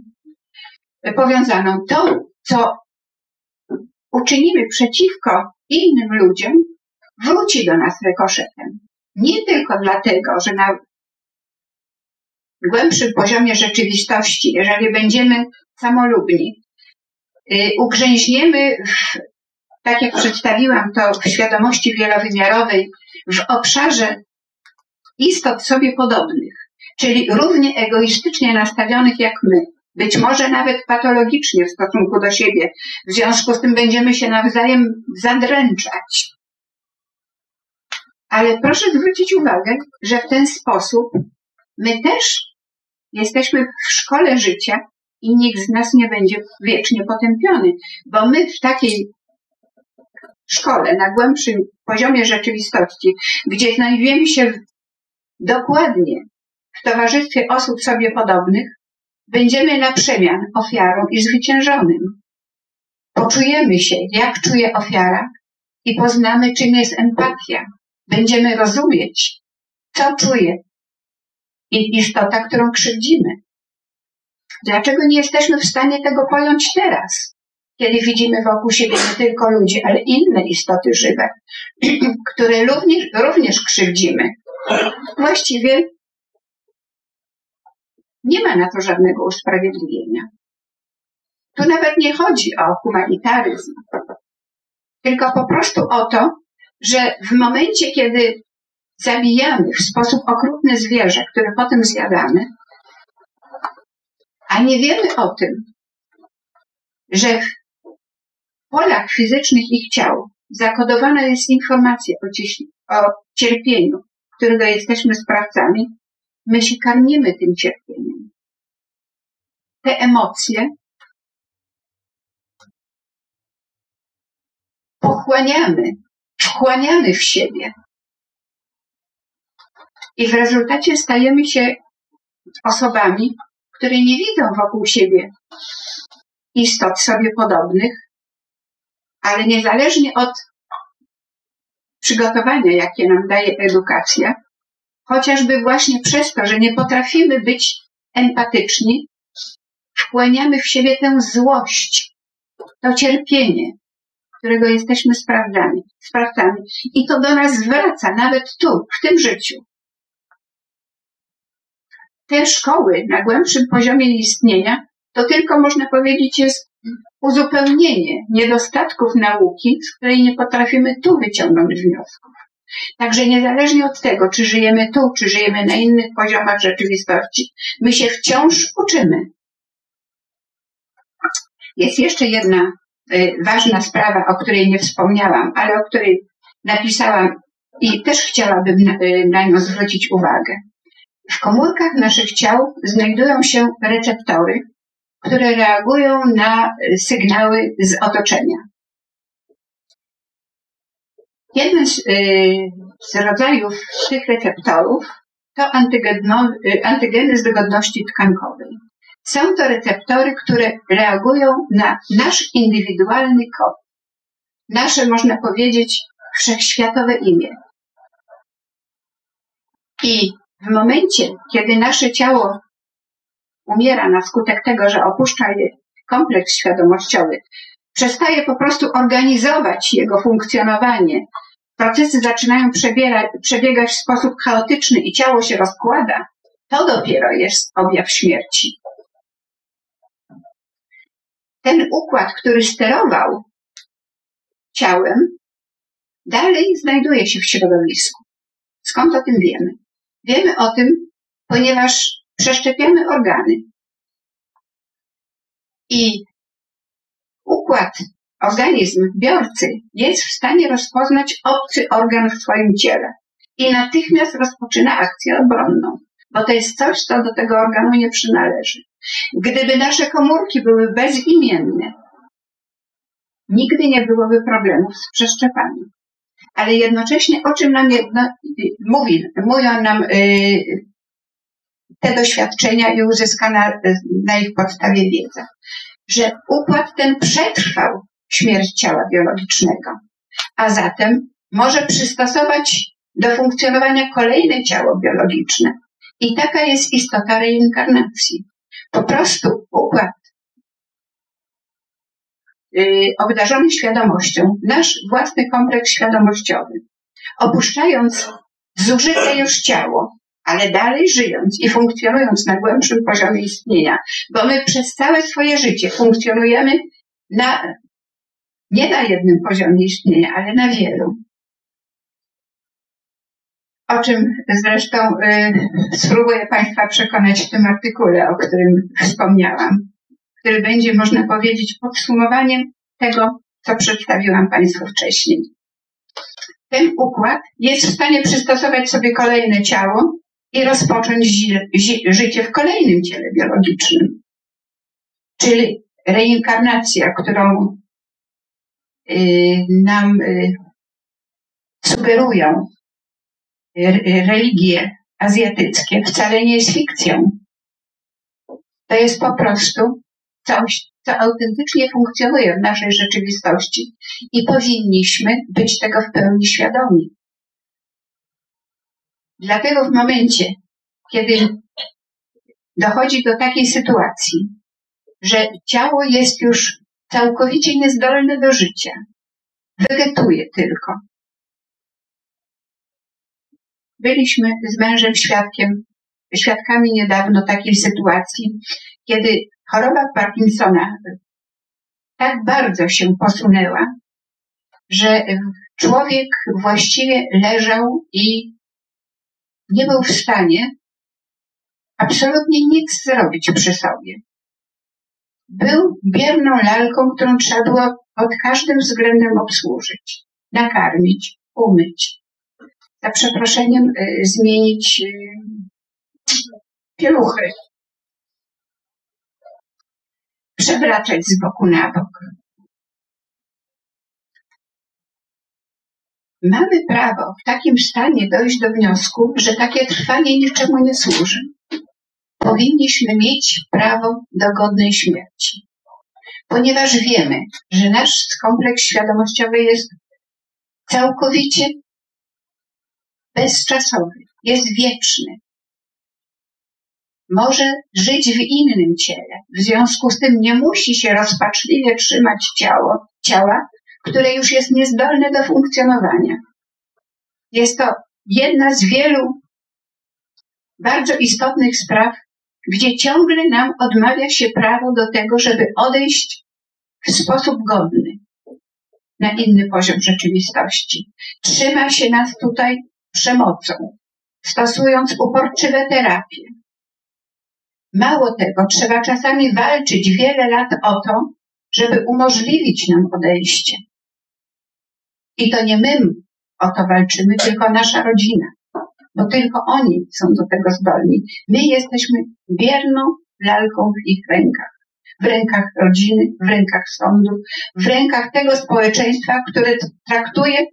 Powiązaną. To, co uczynimy przeciwko innym ludziom, wróci do nas rekoszetem. Nie tylko dlatego, że na głębszym poziomie rzeczywistości, jeżeli będziemy samolubni, y, ugrzęźniemy w, tak jak przedstawiłam to w świadomości wielowymiarowej, w obszarze istot sobie podobnych, czyli równie egoistycznie nastawionych jak my, być może nawet patologicznie w stosunku do siebie. W związku z tym będziemy się nawzajem zadręczać. Ale proszę zwrócić uwagę, że w ten sposób my też jesteśmy w szkole życia i nikt z nas nie będzie wiecznie potępiony, bo my w takiej szkole, na głębszym poziomie rzeczywistości, gdzie znajdujemy się dokładnie w towarzystwie osób sobie podobnych, Będziemy na przemian ofiarą i zwyciężonym. Poczujemy się, jak czuje ofiara i poznamy, czym jest empatia. będziemy rozumieć, co czuje istota, którą krzywdzimy. Dlaczego nie jesteśmy w stanie tego pojąć teraz, kiedy widzimy wokół siebie nie tylko ludzi, ale inne istoty żywe, (clears throat) które również, również krzywdzimy? Właściwie nie ma na to żadnego usprawiedliwienia. Tu nawet nie chodzi o humanitaryzm, tylko po prostu o to, że w momencie, kiedy zabijamy w sposób okrutny zwierzę, które potem zjadamy, a nie wiemy o tym, że w polach fizycznych ich ciał zakodowana jest informacja o, cierpieniu, którego jesteśmy sprawcami, my się karmimy tym cierpieniem. Te emocje pochłaniamy, wchłaniamy w siebie. I w rezultacie stajemy się osobami, które nie widzą wokół siebie istot sobie podobnych, ale niezależnie od przygotowania, jakie nam daje edukacja, chociażby właśnie przez to, że nie potrafimy być empatyczni, wchłaniamy w siebie tę złość, to cierpienie, którego jesteśmy sprawdzami, sprawcami. I to do nas wraca nawet tu, w tym życiu. Te szkoły na głębszym poziomie istnienia to tylko można powiedzieć jest uzupełnienie niedostatków nauki, z której nie potrafimy tu wyciągnąć wniosków. Także niezależnie od tego, czy żyjemy tu, czy żyjemy na innych poziomach rzeczywistości, my się wciąż uczymy. Jest jeszcze jedna y, ważna sprawa, o której nie wspomniałam, ale o której napisałam i też chciałabym na, y, na nią zwrócić uwagę. W komórkach naszych ciał znajdują się receptory, które reagują na sygnały z otoczenia. Jeden z, y, z rodzajów tych receptorów to antygeny zgodności tkankowej. Są to receptory, które reagują na nasz indywidualny kod, nasze, można powiedzieć, wszechświatowe imię. I w momencie, kiedy nasze ciało umiera na skutek tego, że opuszcza je kompleks świadomościowy, przestaje po prostu organizować jego funkcjonowanie, procesy zaczynają przebiegać, w sposób chaotyczny i ciało się rozkłada, to dopiero jest objaw śmierci. Ten układ, który sterował ciałem, dalej znajduje się w środowisku. Skąd o tym wiemy? Wiemy o tym, ponieważ przeszczepiamy organy. I układ, organizm biorcy jest w stanie rozpoznać obcy organ w swoim ciele i natychmiast rozpoczyna akcję obronną, bo to jest coś, co do tego organu nie przynależy. Gdyby nasze komórki były bezimienne, nigdy nie byłoby problemów z przeszczepami. Ale jednocześnie o czym nam jedno, mówi, mówią nam yy, te doświadczenia i uzyskana y, na ich podstawie wiedza. Że układ ten przetrwał śmierć ciała biologicznego, a zatem może przystosować do funkcjonowania kolejne ciało biologiczne. I taka jest istota reinkarnacji. Po prostu układ yy, obdarzony świadomością, nasz własny kompleks świadomościowy, opuszczając zużyte już ciało, ale dalej żyjąc i funkcjonując na głębszym poziomie istnienia, bo my przez całe swoje życie funkcjonujemy na, nie na jednym poziomie istnienia, ale na wielu. O czym zresztą y, spróbuję Państwa przekonać w tym artykule, o którym wspomniałam, który będzie, można powiedzieć, podsumowaniem tego, co przedstawiłam Państwu wcześniej. Ten układ jest w stanie przystosować sobie kolejne ciało, i rozpocząć życie w kolejnym ciele biologicznym. Czyli reinkarnacja, którą nam y, sugerują religie azjatyckie, wcale nie jest fikcją. To jest po prostu coś, co autentycznie funkcjonuje w naszej rzeczywistości i powinniśmy być tego w pełni świadomi. Dlatego w momencie, kiedy dochodzi do takiej sytuacji, że ciało jest już całkowicie niezdolne do życia, wegetuje tylko. Byliśmy z mężem świadkiem, świadkami niedawno takiej sytuacji, kiedy choroba Parkinsona tak bardzo się posunęła, że człowiek właściwie leżał i nie był w stanie absolutnie nic zrobić przy sobie. Był bierną lalką, którą trzeba było pod każdym względem obsłużyć, nakarmić, umyć. Za przeproszeniem y, zmienić y, pieluchy. Przewracać z boku na bok. Mamy prawo w takim stanie dojść do wniosku, że takie trwanie niczemu nie służy. Powinniśmy mieć prawo do godnej śmierci, ponieważ wiemy, że nasz kompleks świadomościowy jest całkowicie bezczasowy, jest wieczny. Może żyć w innym ciele. W związku z tym nie musi się rozpaczliwie trzymać ciało, ciała, które już jest niezdolne do funkcjonowania. Jest to jedna z wielu bardzo istotnych spraw, gdzie ciągle nam odmawia się prawo do tego, żeby odejść w sposób godny na inny poziom rzeczywistości. Trzyma się nas tutaj przemocą, stosując uporczywe terapie. Mało tego, trzeba czasami walczyć wiele lat o to, żeby umożliwić nam odejście. I to nie my o to walczymy, tylko nasza rodzina, bo tylko oni są do tego zdolni. My jesteśmy bierną lalką w ich rękach. W rękach rodziny, w rękach sądu, w rękach tego społeczeństwa, które traktuje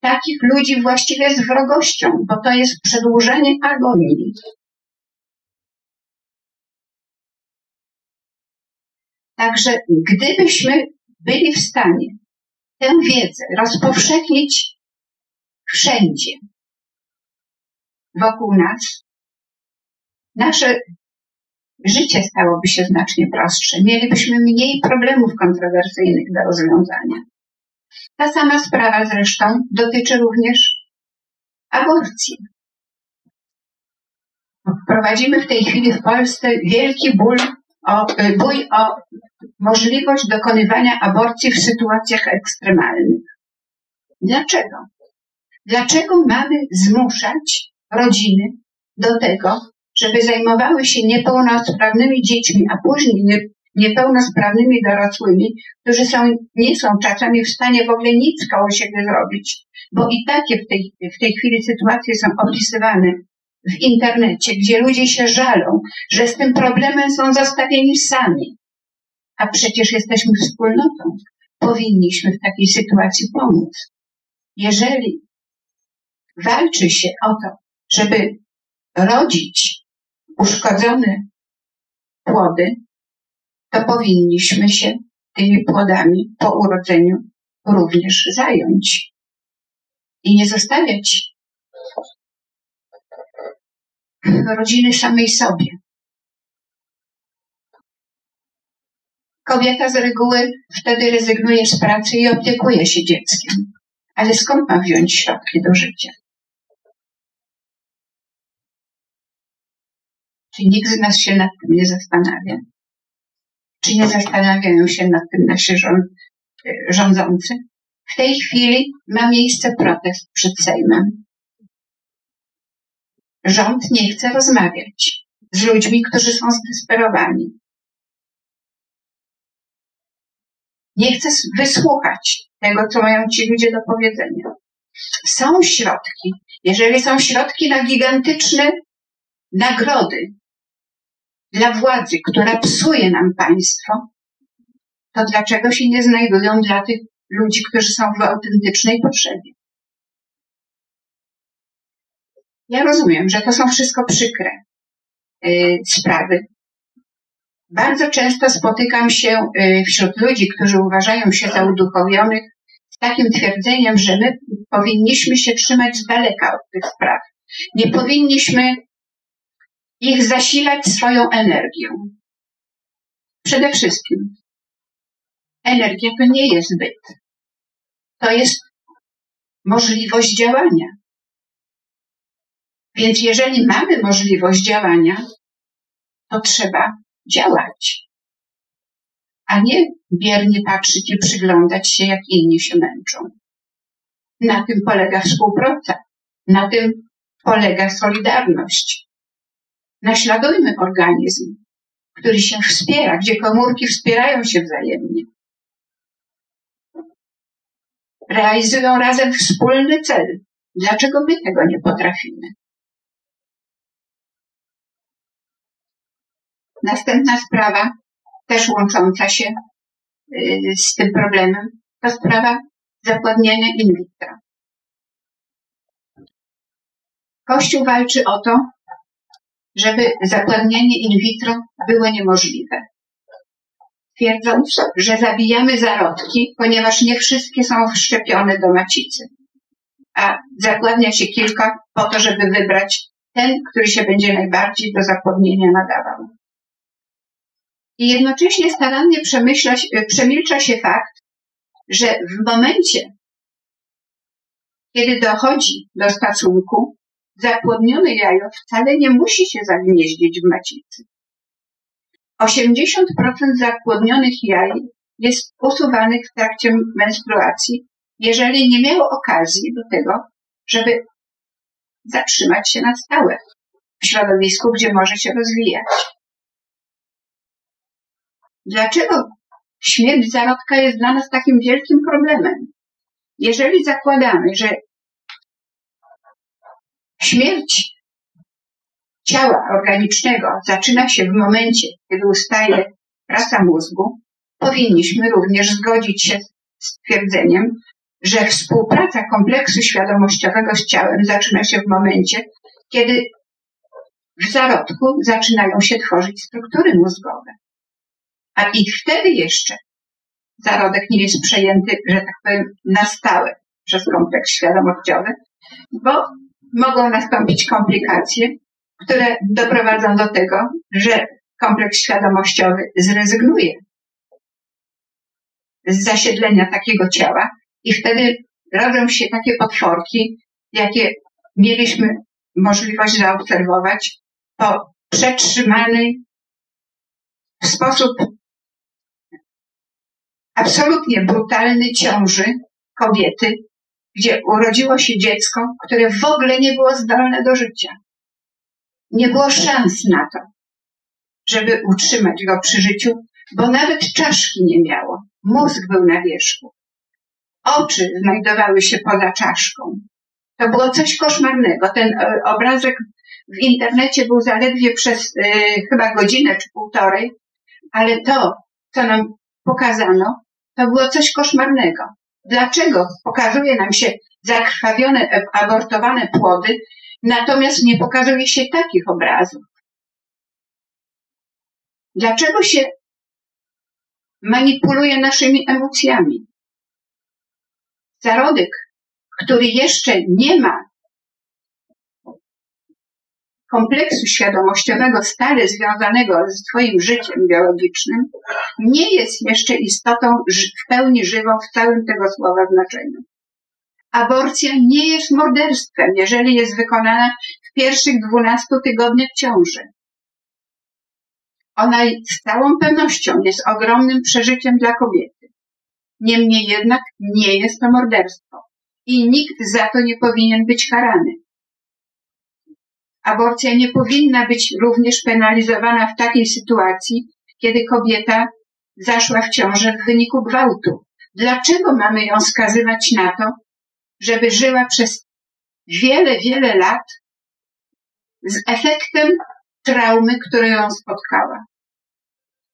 takich ludzi właściwie z wrogością, bo to jest przedłużenie agonii. Także gdybyśmy byli w stanie tę wiedzę rozpowszechnić wszędzie wokół nas, nasze życie stałoby się znacznie prostsze. Mielibyśmy mniej problemów kontrowersyjnych do rozwiązania. Ta sama sprawa zresztą dotyczy również aborcji. Prowadzimy w tej chwili w Polsce wielki ból o, bój o możliwość dokonywania aborcji w sytuacjach ekstremalnych. Dlaczego? Dlaczego mamy zmuszać rodziny do tego, żeby zajmowały się niepełnosprawnymi dziećmi, a później niepełnosprawnymi dorosłymi, którzy są, nie są czasami w stanie w ogóle nic koło siebie zrobić, bo i takie w tej, w tej chwili sytuacje są opisywane w internecie, gdzie ludzie się żalą, że z tym problemem są zostawieni sami. A przecież jesteśmy wspólnotą. Powinniśmy w takiej sytuacji pomóc. Jeżeli walczy się o to, żeby rodzić uszkodzone płody, to powinniśmy się tymi płodami po urodzeniu również zająć i nie zostawiać rodziny samej sobie. Kobieta z reguły wtedy rezygnuje z pracy i opiekuje się dzieckiem. Ale skąd ma wziąć środki do życia? Nikt z nas się nad tym nie zastanawia? Czy nie zastanawiają się nad tym nasi rządzący? W tej chwili ma miejsce protest przed Sejmem. Rząd nie chce rozmawiać z ludźmi, którzy są zdesperowani. Nie chce wysłuchać tego, co mają ci ludzie do powiedzenia. Są środki. Jeżeli są środki na gigantyczne nagrody dla władzy, która psuje nam państwo, to dlaczego się nie znajdują dla tych ludzi, którzy są w autentycznej potrzebie? Ja rozumiem, że to są wszystko przykre y, sprawy. Bardzo często spotykam się y, wśród ludzi, którzy uważają się za uduchowionych, z takim twierdzeniem, że my powinniśmy się trzymać z daleka od tych spraw. Nie powinniśmy ich zasilać swoją energią. Przede wszystkim energia to nie jest byt. To jest możliwość działania. Więc jeżeli mamy możliwość działania, to trzeba działać, a nie biernie patrzeć i przyglądać się, jak inni się męczą. Na tym polega współpraca, na tym polega solidarność. Naśladujmy organizm, który się wspiera, gdzie komórki wspierają się wzajemnie. Realizują razem wspólny cel. Dlaczego my tego nie potrafimy? Następna sprawa, też łącząca się y, z tym problemem, to sprawa zapładniania in vitro. Kościół walczy o to, żeby zapładnianie in vitro było niemożliwe. Twierdząc, że zabijamy zarodki, ponieważ nie wszystkie są wszczepione do macicy, a zapładnia się kilka po to, żeby wybrać ten, który się będzie najbardziej do zapłodnienia nadawał. I jednocześnie starannie przemilcza się fakt, że w momencie, kiedy dochodzi do stosunku, zapłodnione jajo wcale nie musi się zagnieździć w macicy. 80% zapłodnionych jaj jest usuwanych w trakcie menstruacji, jeżeli nie miało okazji do tego, żeby zatrzymać się na stałe w środowisku, gdzie może się rozwijać. Dlaczego śmierć zarodka jest dla nas takim wielkim problemem? Jeżeli zakładamy, że śmierć ciała organicznego zaczyna się w momencie, kiedy ustaje praca mózgu, powinniśmy również zgodzić się z twierdzeniem, że współpraca kompleksu świadomościowego z ciałem zaczyna się w momencie, kiedy w zarodku zaczynają się tworzyć struktury mózgowe. A i wtedy jeszcze zarodek nie jest przejęty, że tak powiem, na stałe przez kompleks świadomościowy, bo mogą nastąpić komplikacje, które doprowadzą do tego, że kompleks świadomościowy zrezygnuje z zasiedlenia takiego ciała i wtedy rodzą się takie potworki, jakie mieliśmy możliwość zaobserwować po przetrzymanej w sposób absolutnie brutalny ciąży kobiety, gdzie urodziło się dziecko, które w ogóle nie było zdolne do życia. Nie było szans na to, żeby utrzymać go przy życiu, bo nawet czaszki nie miało. Mózg był na wierzchu. Oczy znajdowały się poza czaszką. To było coś koszmarnego. Ten e, obrazek w internecie był zaledwie przez y, chyba godzinę czy półtorej, ale to, co nam pokazano, to było coś koszmarnego. Dlaczego pokazuje nam się zakrwawione, e, abortowane płody, natomiast nie pokazuje się takich obrazów? Dlaczego się manipuluje naszymi emocjami? Zarodek, który jeszcze nie ma kompleksu świadomościowego stale związanego z Twoim życiem biologicznym, nie jest jeszcze istotą w pełni żywą w całym tego słowa znaczeniu. Aborcja nie jest morderstwem, jeżeli jest wykonana w pierwszych dwunastu tygodniach ciąży. Ona z całą pewnością jest ogromnym przeżyciem dla kobiety. Niemniej jednak nie jest to morderstwo i nikt za to nie powinien być karany. Aborcja nie powinna być również penalizowana w takiej sytuacji, kiedy kobieta zaszła w ciążę w wyniku gwałtu. Dlaczego mamy ją skazywać na to, żeby żyła przez wiele, wiele lat z efektem traumy, która ją spotkała?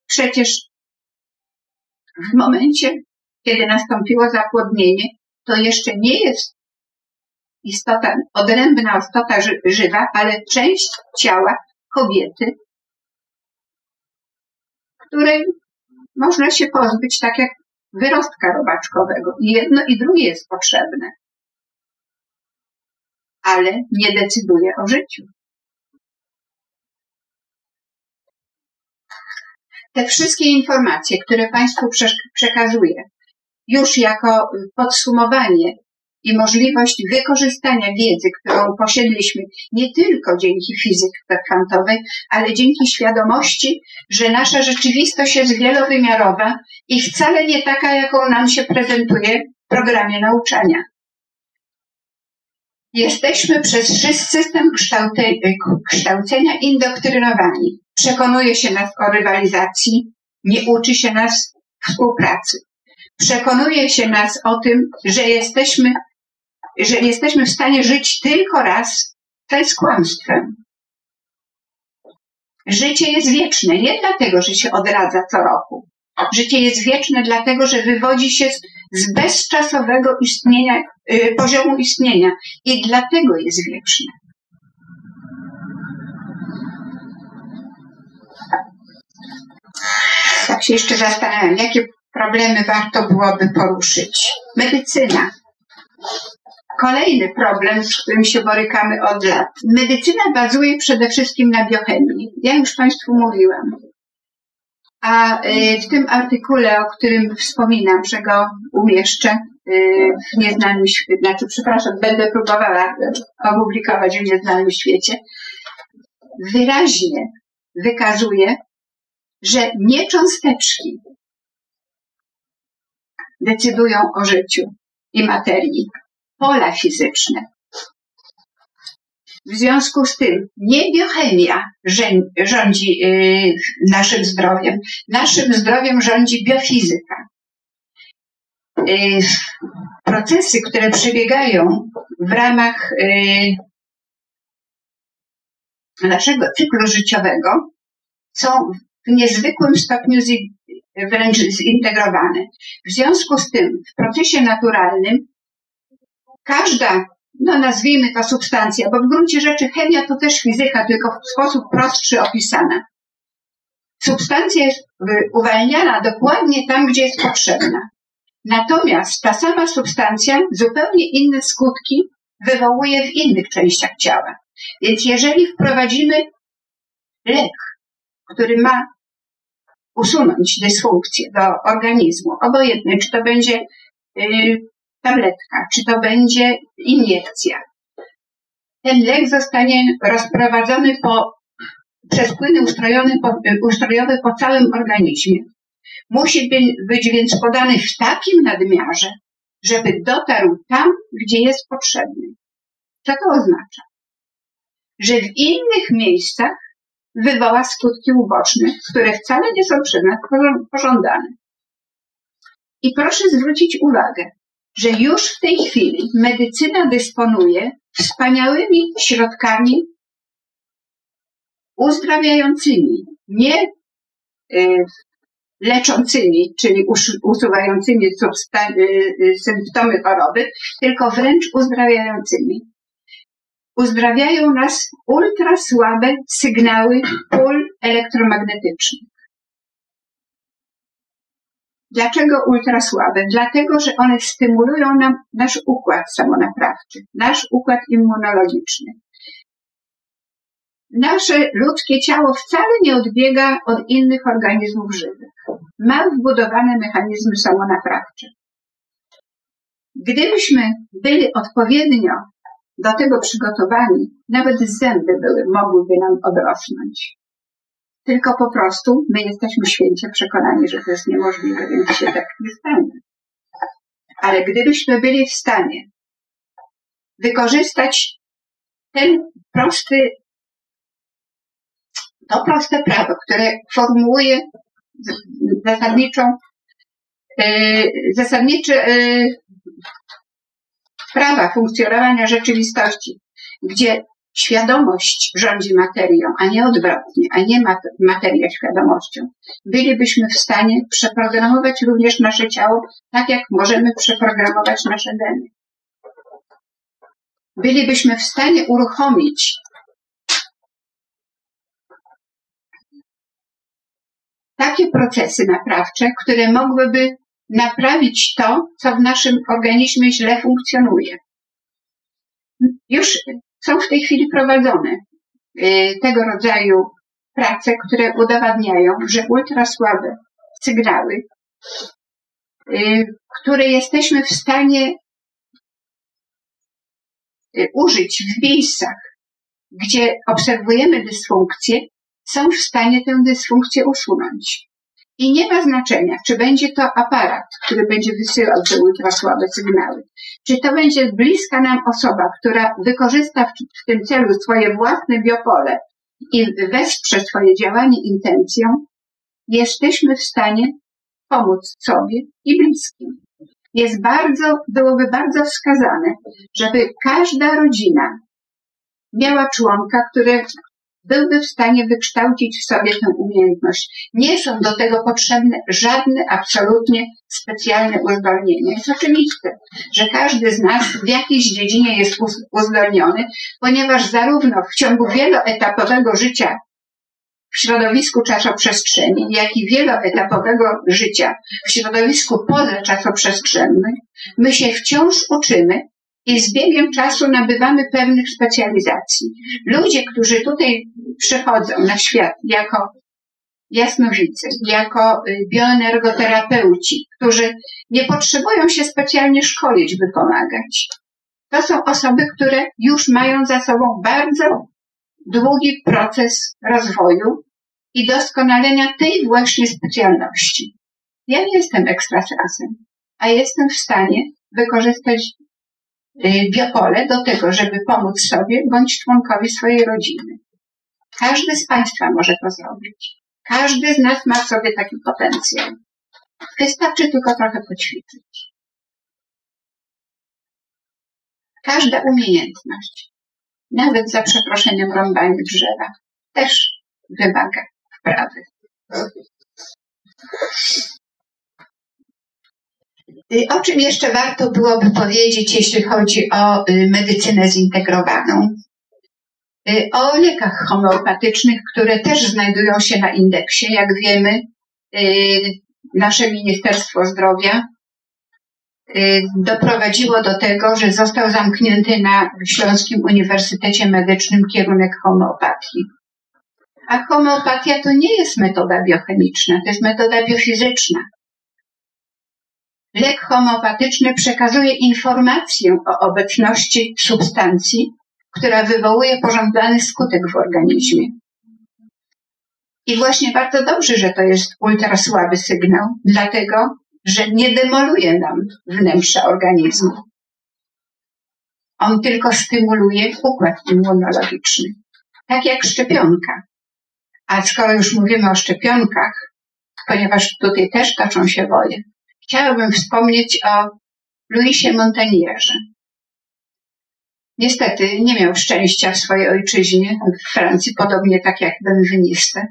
Przecież w momencie, kiedy nastąpiło zapłodnienie, to jeszcze nie jest istota, odrębna istota żywa, ale część ciała kobiety, której można się pozbyć tak jak wyrostka robaczkowego. I jedno i drugie jest potrzebne. ale nie decyduje o życiu. Te wszystkie informacje, które Państwu przekazuję, już jako podsumowanie i możliwość wykorzystania wiedzy, którą posiedliśmy nie tylko dzięki fizyce kwantowej, ale dzięki świadomości, że nasza rzeczywistość jest wielowymiarowa i wcale nie taka, jaką nam się prezentuje w programie nauczania. Jesteśmy przez system kształcenia indoktrynowani. Przekonuje się nas o rywalizacji, nie uczy się nas współpracy. Przekonuje się nas o tym, że jesteśmy że jesteśmy w stanie żyć tylko raz, to jest kłamstwem. Życie jest wieczne nie dlatego, że się odradza co roku. Życie jest wieczne dlatego, że wywodzi się z bezczasowego istnienia, y, poziomu istnienia i dlatego jest wieczne. Tak się jeszcze zastanawiam, jakie problemy warto byłoby poruszyć. Medycyna. Kolejny problem, z którym się borykamy od lat. Medycyna bazuje przede wszystkim na biochemii. Ja już Państwu mówiłam. A y, w tym artykule, o którym wspominam, że go umieszczę y, w nieznanym świecie, znaczy, przepraszam, będę próbowała opublikować w nieznanym świecie, wyraźnie wykazuje, że nie cząsteczki decydują o życiu i materii, pola fizyczne. W związku z tym nie biochemia rządzi y, naszym zdrowiem. Naszym zdrowiem rządzi biofizyka. Y, procesy, które przebiegają w ramach y, naszego cyklu życiowego są w niezwykłym stopniu wręcz zintegrowane. W związku z tym w procesie naturalnym każda, no nazwijmy to substancja, bo w gruncie rzeczy chemia to też fizyka, tylko w sposób prostszy opisana. Substancja jest uwalniana dokładnie tam, gdzie jest potrzebna. Natomiast ta sama substancja zupełnie inne skutki wywołuje w innych częściach ciała. Więc jeżeli wprowadzimy lek, który ma usunąć dysfunkcję do organizmu, obojętnie czy to będzie y, tabletka, czy to będzie iniekcja. Ten lek zostanie rozprowadzony po, przez płyny po, ustrojowe po całym organizmie. Musi być więc podany w takim nadmiarze, żeby dotarł tam, gdzie jest potrzebny. Co to oznacza? Że w innych miejscach wywoła skutki uboczne, które wcale nie są przez nas pożądane. I proszę zwrócić uwagę, że już w tej chwili medycyna dysponuje wspaniałymi środkami uzdrawiającymi, nie y, leczącymi, czyli usuwającymi y, y, symptomy choroby, tylko wręcz uzdrawiającymi. Uzdrawiają nas ultrasłabe sygnały pól elektromagnetycznych. Dlaczego ultrasłabe? Dlatego, że one stymulują nam nasz układ samonaprawczy, nasz układ immunologiczny. Nasze ludzkie ciało wcale nie odbiega od innych organizmów żywych. Ma wbudowane mechanizmy samonaprawcze. Gdybyśmy byli odpowiednio do tego przygotowani, nawet zęby były, mogłyby nam odrosnąć. Tylko po prostu my jesteśmy święcie przekonani, że to jest niemożliwe, więc się tak nie stanie. Ale gdybyśmy byli w stanie wykorzystać ten prosty, to proste prawo, które formułuje zasadniczą, yy, zasadnicze yy, prawa funkcjonowania rzeczywistości, gdzie świadomość rządzi materią, a nie odwrotnie, a nie materia świadomością, bylibyśmy w stanie przeprogramować również nasze ciało tak, jak możemy przeprogramować nasze geny. Bylibyśmy w stanie uruchomić takie procesy naprawcze, które mogłyby naprawić to, co w naszym organizmie źle funkcjonuje. już są w tej chwili prowadzone y, tego rodzaju prace, które udowadniają, że ultrasłabe sygnały, y, które jesteśmy w stanie y, użyć w miejscach, gdzie obserwujemy dysfunkcję, są w stanie tę dysfunkcję usunąć. I nie ma znaczenia, czy będzie to aparat, który będzie wysyłał te ultrasłabe sygnały, czy to będzie bliska nam osoba, która wykorzysta w, w tym celu swoje własne biopole i wesprze swoje działanie intencją, jesteśmy w stanie pomóc sobie i bliskim. Jest bardzo, byłoby bardzo wskazane, żeby każda rodzina miała członka, który byłby w stanie wykształcić w sobie tę umiejętność. Nie są do tego potrzebne żadne absolutnie specjalne uzdolnienia. Jest oczywiste, że każdy z nas w jakiejś dziedzinie jest uzdolniony, ponieważ zarówno w ciągu wieloetapowego życia w środowisku czasoprzestrzeni, jak i wieloetapowego życia w środowisku pozaczasoprzestrzennym, my się wciąż uczymy i z biegiem czasu nabywamy pewnych specjalizacji. Ludzie, którzy tutaj przychodzą na świat jako jasnowidzy, jako y, bioenergoterapeuci, którzy nie potrzebują się specjalnie szkolić, by pomagać. To są osoby, które już mają za sobą bardzo długi proces rozwoju i doskonalenia tej właśnie specjalności. Ja nie jestem ekstrasensem, a jestem w stanie wykorzystać biopole do tego, żeby pomóc sobie bądź członkowi swojej rodziny. Każdy z Państwa może to zrobić. Każdy z nas ma w sobie taki potencjał. Wystarczy tylko trochę poćwiczyć. Każda umiejętność, nawet za przeproszeniem rąbanie drzewa, też wymaga wprawy. Y, o czym jeszcze warto byłoby powiedzieć, jeśli chodzi o y, medycynę zintegrowaną? Y, o lekach homeopatycznych, które też znajdują się na indeksie. Jak wiemy, nasze Ministerstwo Zdrowia doprowadziło do tego, że został zamknięty na Śląskim Uniwersytecie Medycznym kierunek homeopatii. A homeopatia to nie jest metoda biochemiczna, to jest metoda biofizyczna. Lek homeopatyczny przekazuje informację o obecności substancji, która wywołuje pożądany skutek w organizmie. I właśnie bardzo dobrze, że to jest ultrasłaby sygnał, dlatego, że nie demoluje nam wnętrza organizmu. On tylko stymuluje układ immunologiczny, tak jak szczepionka. A skoro już mówimy o szczepionkach, ponieważ tutaj też toczą się woje, chciałabym wspomnieć o Louisie Montanierze. Niestety nie miał szczęścia w swojej ojczyźnie, w Francji, podobnie tak jak Benveniste.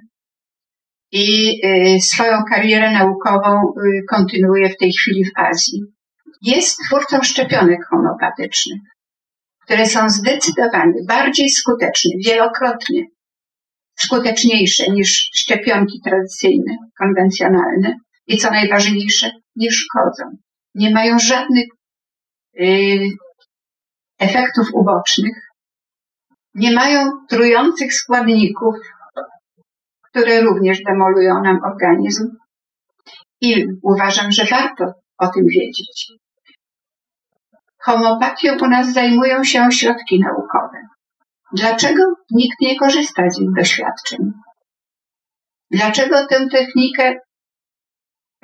I y, swoją karierę naukową y, kontynuuje w tej chwili w Azji. Jest twórcą szczepionek homeopatycznych, które są zdecydowanie bardziej skuteczne, wielokrotnie skuteczniejsze niż szczepionki tradycyjne, konwencjonalne i co najważniejsze, nie szkodzą. Nie mają żadnych yy, efektów ubocznych, nie mają trujących składników, które również demolują nam organizm. I uważam, że warto o tym wiedzieć. Homopatią u nas zajmują się ośrodki naukowe. Dlaczego nikt nie korzysta z ich doświadczeń? Dlaczego tę technikę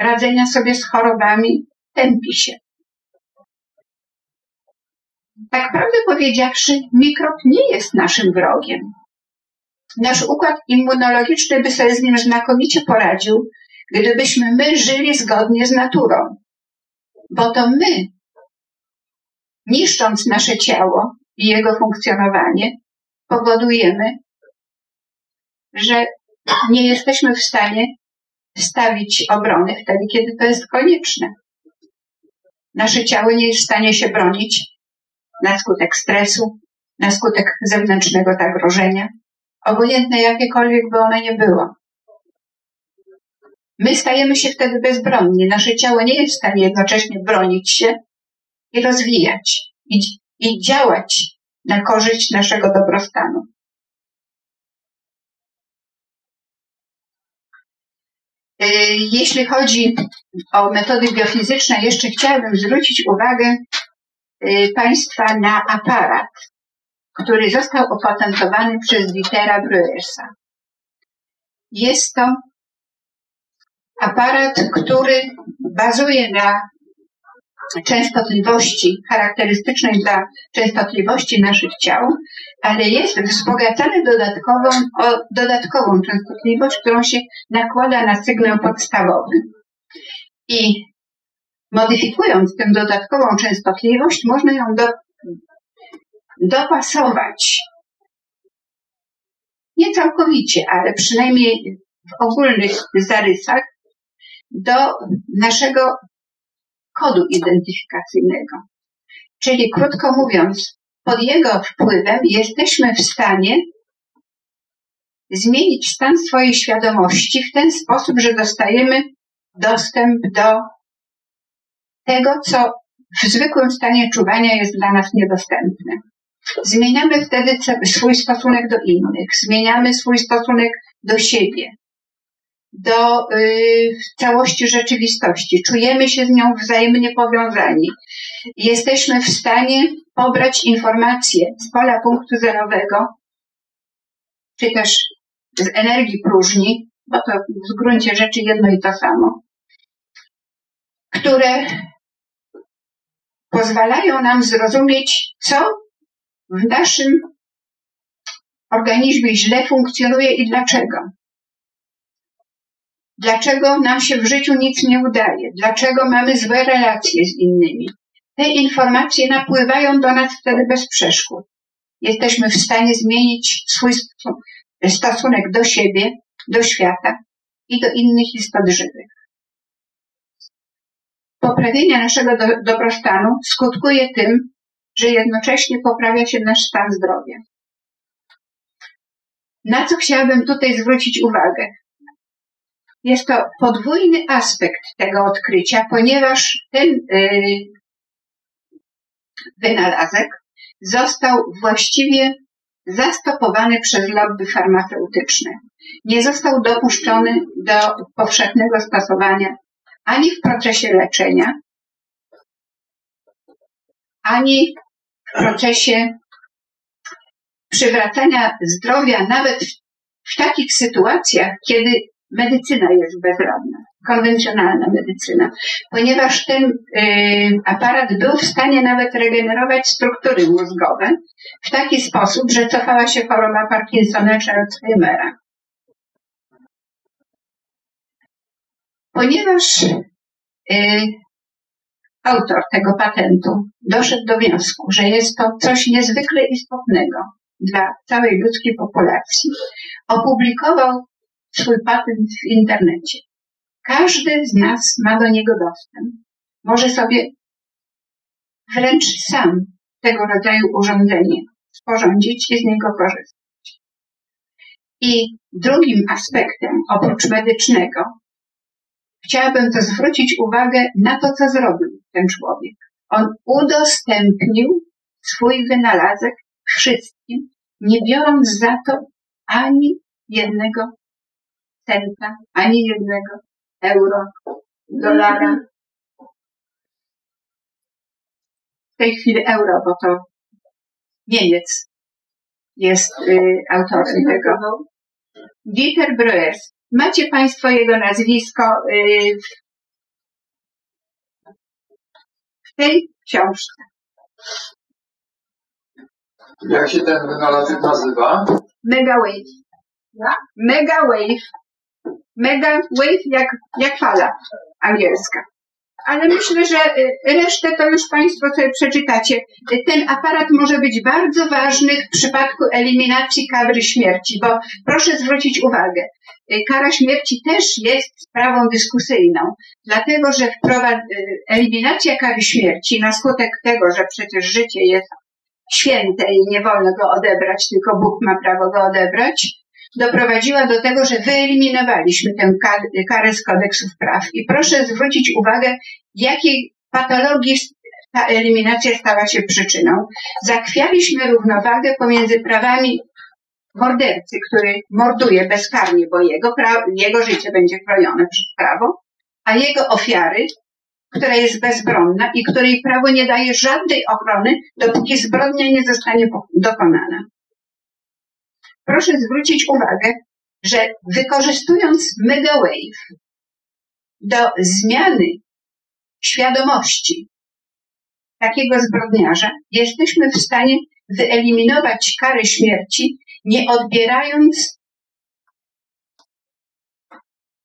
radzenia sobie z chorobami tępi się. Tak prawdę powiedziawszy, mikrob nie jest naszym wrogiem. Nasz układ immunologiczny by sobie z nim znakomicie poradził, gdybyśmy my żyli zgodnie z naturą. Bo to my, niszcząc nasze ciało i jego funkcjonowanie, powodujemy, że nie jesteśmy w stanie stawić obrony wtedy, kiedy to jest konieczne. Nasze ciało nie jest w stanie się bronić na skutek stresu, na skutek zewnętrznego zagrożenia, obojętne jakiekolwiek by ono nie było. My stajemy się wtedy bezbronni. Nasze ciało nie jest w stanie jednocześnie bronić się i rozwijać, i, i działać na korzyść naszego dobrostanu. Jeśli chodzi o metody biofizyczne, jeszcze chciałabym zwrócić uwagę y, Państwa na aparat, który został opatentowany przez Dietera Breuersa. Jest to aparat, który bazuje na częstotliwości charakterystycznej dla częstotliwości naszych ciał, ale jest wzbogacany dodatkową, o dodatkową częstotliwość, którą się nakłada na sygnał podstawowy. I modyfikując tę dodatkową częstotliwość, można ją do, dopasować nie całkowicie, ale przynajmniej w ogólnych zarysach do naszego kodu identyfikacyjnego. Czyli krótko mówiąc, pod jego wpływem jesteśmy w stanie zmienić stan swojej świadomości w ten sposób, że dostajemy dostęp do tego, co w zwykłym stanie czuwania jest dla nas niedostępne. Zmieniamy wtedy swój stosunek do innych, zmieniamy swój stosunek do siebie, do y, całości rzeczywistości. Czujemy się z nią wzajemnie powiązani. Jesteśmy w stanie pobrać informacje z pola punktu zerowego, czy też z energii próżni, bo to w gruncie rzeczy jedno i to samo, które pozwalają nam zrozumieć, co w naszym organizmie źle funkcjonuje i dlaczego. Dlaczego nam się w życiu nic nie udaje? Dlaczego mamy złe relacje z innymi? Te informacje napływają do nas wtedy bez przeszkód. Jesteśmy w stanie zmienić swój stosunek do siebie, do świata i do innych istot żywych. Poprawienie naszego do, dobrostanu skutkuje tym, że jednocześnie poprawia się nasz stan zdrowia. Na co chciałabym tutaj zwrócić uwagę? Jest to podwójny aspekt tego odkrycia, ponieważ ten yy, wynalazek został właściwie zastopowany przez lobby farmaceutyczne. Nie został dopuszczony do powszechnego stosowania ani w procesie leczenia, ani w procesie przywracania zdrowia, nawet w takich sytuacjach, kiedy medycyna jest bezradna, konwencjonalna medycyna, ponieważ ten y, aparat był w stanie nawet regenerować struktury mózgowe w taki sposób, że cofała się choroba Parkinsona czy Alzheimera. Ponieważ y, autor tego patentu doszedł do wniosku, że jest to coś niezwykle istotnego dla całej ludzkiej populacji, opublikował swój patent w internecie. Każdy z nas ma do niego dostęp. Może sobie wręcz sam tego rodzaju urządzenie sporządzić i z niego korzystać. I drugim aspektem, oprócz medycznego, chciałabym to zwrócić uwagę na to, co zrobił ten człowiek. On udostępnił swój wynalazek wszystkim, nie biorąc za to ani jednego centa, ani jednego euro, dolara. W tej chwili euro, bo to Niemiec jest y, autorem tego. Dieter Breuers. Macie Państwo jego nazwisko y, w tej książce. Jak się ten wynalazek nazywa? Mega Wave. Mega Wave. Mega Wave jak, jak fala angielska. Ale myślę, że y, resztę to już Państwo sobie przeczytacie. Ten aparat może być bardzo ważny w przypadku eliminacji kary śmierci, bo proszę zwrócić uwagę, y, kara śmierci też jest sprawą dyskusyjną, dlatego że y, eliminacja kary śmierci na skutek tego, że przecież życie jest święte i nie wolno go odebrać, tylko Bóg ma prawo go odebrać, doprowadziła do tego, że wyeliminowaliśmy tę karę z kodeksów praw. I proszę zwrócić uwagę, jakiej patologii ta eliminacja stała się przyczyną. Zachwialiśmy równowagę pomiędzy prawami mordercy, który morduje bezkarnie, bo jego, jego życie będzie chronione przez prawo, a jego ofiary, która jest bezbronna i której prawo nie daje żadnej ochrony, dopóki zbrodnia nie zostanie dokonana. Proszę zwrócić uwagę, że wykorzystując megawave do zmiany świadomości takiego zbrodniarza, jesteśmy w stanie wyeliminować karę śmierci, nie odbierając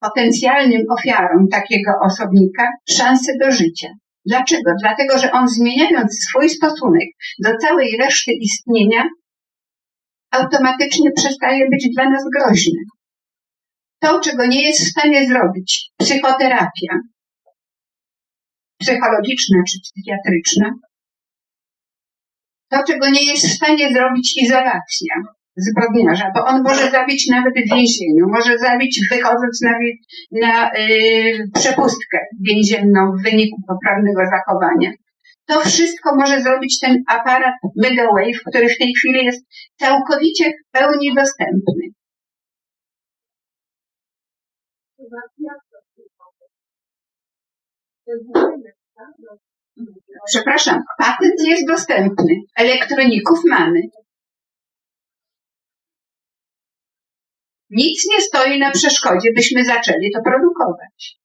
potencjalnym ofiarom takiego osobnika szansy do życia. Dlaczego? Dlatego, że on zmieniając swój stosunek do całej reszty istnienia, automatycznie przestaje być dla nas groźny. To, czego nie jest w stanie zrobić psychoterapia, psychologiczna czy psychiatryczna, to, czego nie jest w stanie zrobić izolacja zbrodniarza, bo on może zabić nawet w więzieniu, może zabić wychodząc na, na y, przepustkę więzienną w wyniku poprawnego zachowania. To wszystko może zrobić ten aparat Megawave, który w tej chwili jest całkowicie w pełni dostępny. Przepraszam, patent jest dostępny, elektroników mamy. Nic nie stoi na przeszkodzie, byśmy zaczęli to produkować.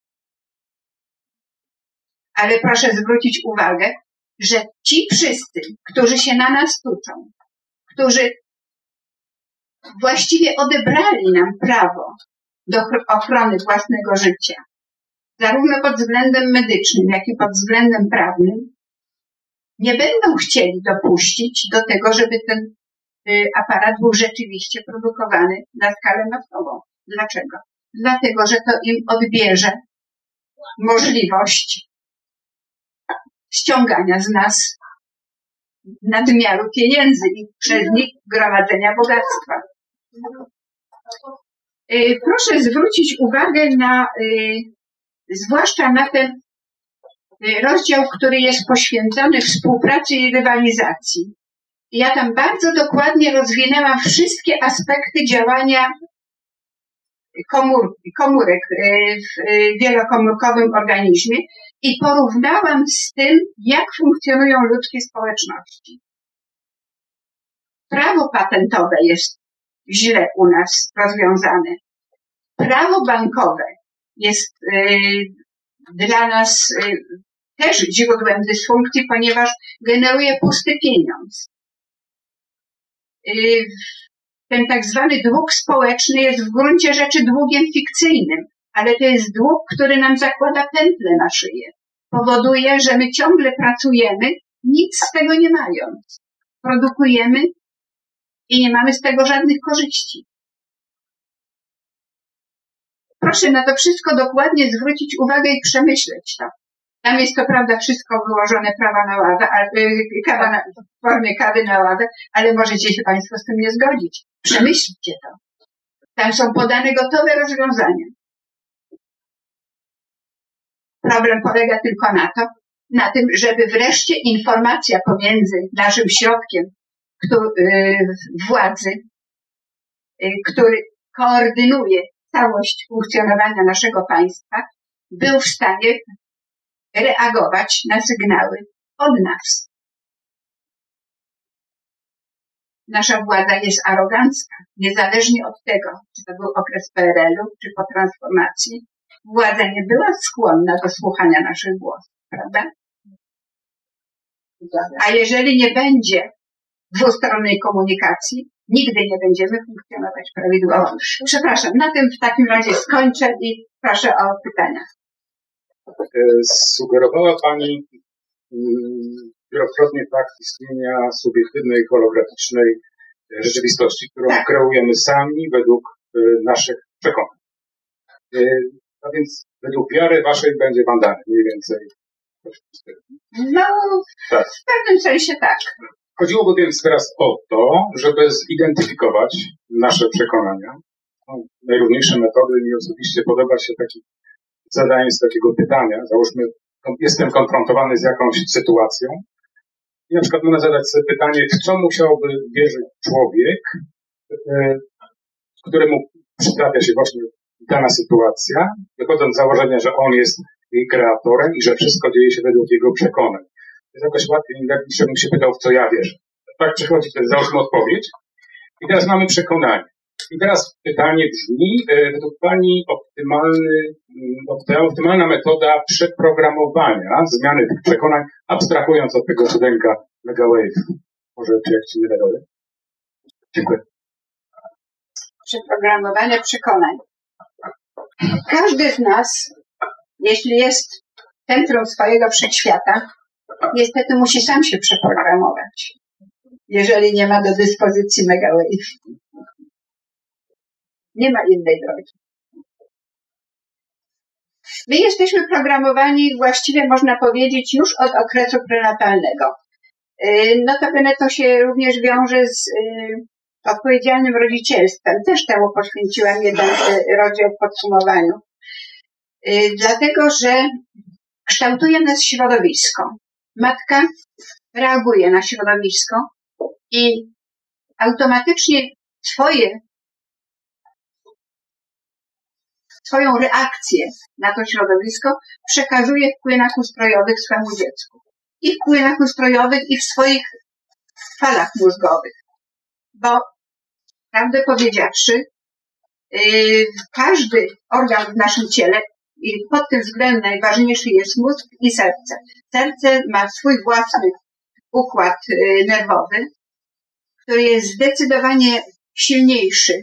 Ale proszę zwrócić uwagę, że ci wszyscy, którzy się na nas tuczą, którzy właściwie odebrali nam prawo do chr- ochrony własnego życia, zarówno pod względem medycznym, jak i pod względem prawnym, nie będą chcieli dopuścić do tego, żeby ten y, aparat był rzeczywiście produkowany na skalę masową. Dlaczego? Dlatego, że to im odbierze możliwość ściągania z nas nadmiaru pieniędzy i przez nich gromadzenia bogactwa. Y, Proszę zwrócić uwagę na, y, zwłaszcza na ten y, rozdział, który jest poświęcony współpracy i rywalizacji. Ja tam bardzo dokładnie rozwinęłam wszystkie aspekty działania komór, komórek w wielokomórkowym organizmie i porównałam z tym, jak funkcjonują ludzkie społeczności. Prawo patentowe jest źle u nas rozwiązane. Prawo bankowe jest y, dla nas y, też źródłem dysfunkcji, ponieważ generuje pusty pieniądz. Y, ten tak zwany dług społeczny jest w gruncie rzeczy długiem fikcyjnym, ale to jest dług, który nam zakłada pętlę na szyję. Powoduje, że my ciągle pracujemy, nic z tego nie mając. Produkujemy i nie mamy z tego żadnych korzyści. Proszę na to wszystko dokładnie zwrócić uwagę i przemyśleć to. Tam jest to prawda wszystko wyłożone prawa na ławę, y, kawa na, w formie kawy na ławę, ale możecie się Państwo z tym nie zgodzić. Przemyślcie to. Tam są podane gotowe rozwiązania. Problem polega tylko na to, na tym, żeby wreszcie informacja pomiędzy naszym środkiem któ- y, władzy, y, który koordynuje całość funkcjonowania naszego państwa, był w stanie reagować na sygnały od nas. Nasza władza jest arogancka, niezależnie od tego, czy to był okres PRL-u, czy po transformacji. Władza nie była skłonna do słuchania naszych głosów, prawda? A jeżeli nie będzie dwustronnej komunikacji, nigdy nie będziemy funkcjonować prawidłowo. Przepraszam, na tym w takim razie skończę i proszę o pytania. E, Sugerowała Pani mm, wielokrotnie fakt istnienia subiektywnej, holograficznej e, rzeczywistości, którą Tak. kreujemy sami według e, naszych przekonań. A więc według wiary Waszej będzie Wam dane, mniej więcej. No, Tak. w pewnym sensie tak. Chodziłoby więc teraz o to, żeby zidentyfikować nasze przekonania. Są najróżniejsze metody i osobiście podoba się zadanie z takiego pytania. Załóżmy, jestem konfrontowany z jakąś sytuacją. I na przykład mogę zadać sobie pytanie, w co musiałby wierzyć człowiek, e, któremu przytrafia się właśnie dana sytuacja, wychodząc z założenia, że on jest jej kreatorem i że wszystko dzieje się według jego przekonań. Jest jakoś łatwiej niż bym się pytał, w co ja wierzę. Tak przychodzi ten załóżmy odpowiedź. I teraz mamy przekonanie. I teraz pytanie brzmi, e, według Pani optymalny, mm, optymalna metoda przeprogramowania zmiany tych przekonań, abstrahując od tego cudenka Megawave. Może czy jak Ci nie Dziękuję. Przeprogramowanie przekonań. Każdy z nas, jeśli jest centrum swojego wszechświata, niestety musi sam się przeprogramować, jeżeli nie ma do dyspozycji megawave. Nie ma innej drogi. My jesteśmy programowani właściwie można powiedzieć już od okresu prenatalnego. Y, notabene to się również wiąże z y, odpowiedzialnym rodzicielstwem. Też temu poświęciłam jeden e, rozdział w podsumowaniu. E, dlatego, że kształtuje nas środowisko. Matka reaguje na środowisko i automatycznie swoje, swoją reakcję na to środowisko przekazuje w płynach ustrojowych swemu dziecku. I w płynach ustrojowych, i w swoich falach mózgowych bo prawdę powiedziawszy, yy, każdy organ w naszym ciele i pod tym względem najważniejszy jest mózg i serce. Serce ma swój własny układ yy, nerwowy, który jest zdecydowanie silniejszy,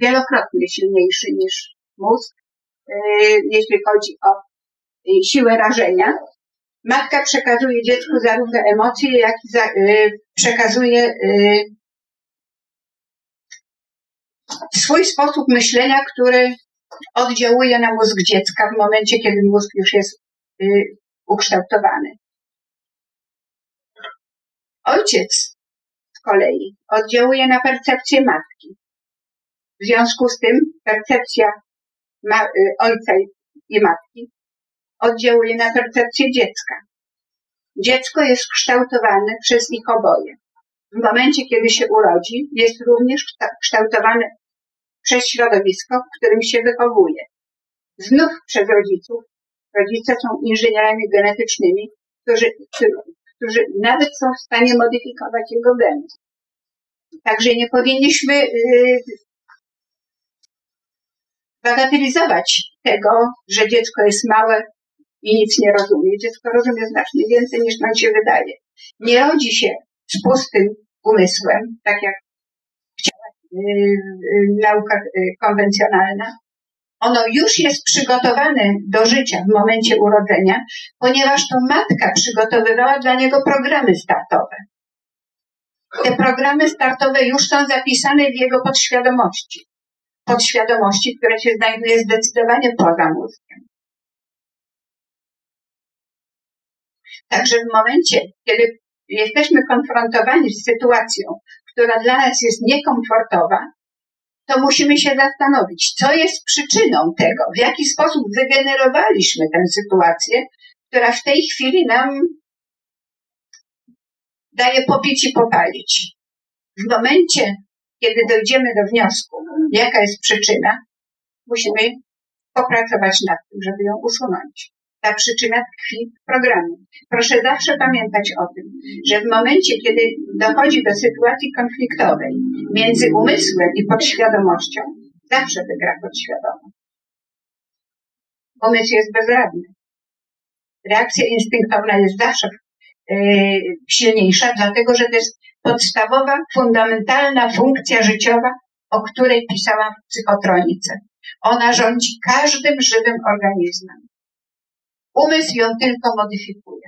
wielokrotnie silniejszy niż mózg, yy, jeśli chodzi o siłę rażenia. Matka przekazuje dziecku zarówno emocje, jak i przekazuje swój sposób myślenia, który oddziałuje na mózg dziecka w momencie, kiedy mózg już jest y, ukształtowany. Ojciec z kolei oddziałuje na percepcję matki. W związku z tym percepcja ma, y, ojca i matki oddziałuje na percepcję dziecka. Dziecko jest kształtowane przez ich oboje. W momencie, kiedy się urodzi, jest również kształtowane przez środowisko, w którym się wychowuje. Znów przez rodziców. Rodzice są inżynierami genetycznymi, którzy, którzy nawet są w stanie modyfikować jego geny. Także nie powinniśmy yy, bagatelizować tego, że dziecko jest małe i nic nie rozumie. Dziecko rozumie znacznie więcej niż nam się wydaje. Nie rodzi się z pustym umysłem, tak jak Y, y, nauka y, konwencjonalna, ono już jest przygotowane do życia w momencie urodzenia, ponieważ to matka przygotowywała dla niego programy startowe. Te programy startowe już są zapisane w jego podświadomości. Podświadomości, które się znajduje zdecydowanie poza mózgiem. Także w momencie, kiedy jesteśmy konfrontowani z sytuacją, która dla nas jest niekomfortowa, to musimy się zastanowić, co jest przyczyną tego, w jaki sposób wygenerowaliśmy tę sytuację, która w tej chwili nam daje popić i popalić. W momencie, kiedy dojdziemy do wniosku, jaka jest przyczyna, musimy popracować nad tym, żeby ją usunąć ta przyczyna tkwi w programie. Proszę zawsze pamiętać o tym, że w momencie, kiedy dochodzi do sytuacji konfliktowej między umysłem i podświadomością, zawsze wygra podświadomość. Umysł jest bezradny. Reakcja instynktowna jest zawsze yy, silniejsza, dlatego że to jest podstawowa, fundamentalna funkcja życiowa, o której pisałam w psychotronice. Ona rządzi każdym żywym organizmem. Umysł ją tylko modyfikuje.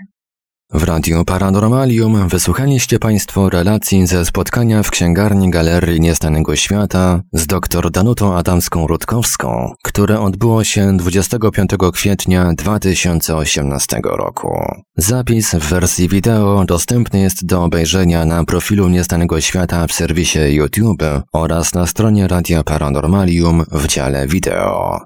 W Radiu Paranormalium wysłuchaliście Państwo relacji ze spotkania w księgarni Galerii Niestanego Świata z dr Danutą Adamską-Rutkowską, które odbyło się 25 kwietnia 2018 roku. Zapis w wersji wideo dostępny jest do obejrzenia na profilu Niestanego Świata w serwisie YouTube oraz na stronie Radia Paranormalium w dziale wideo.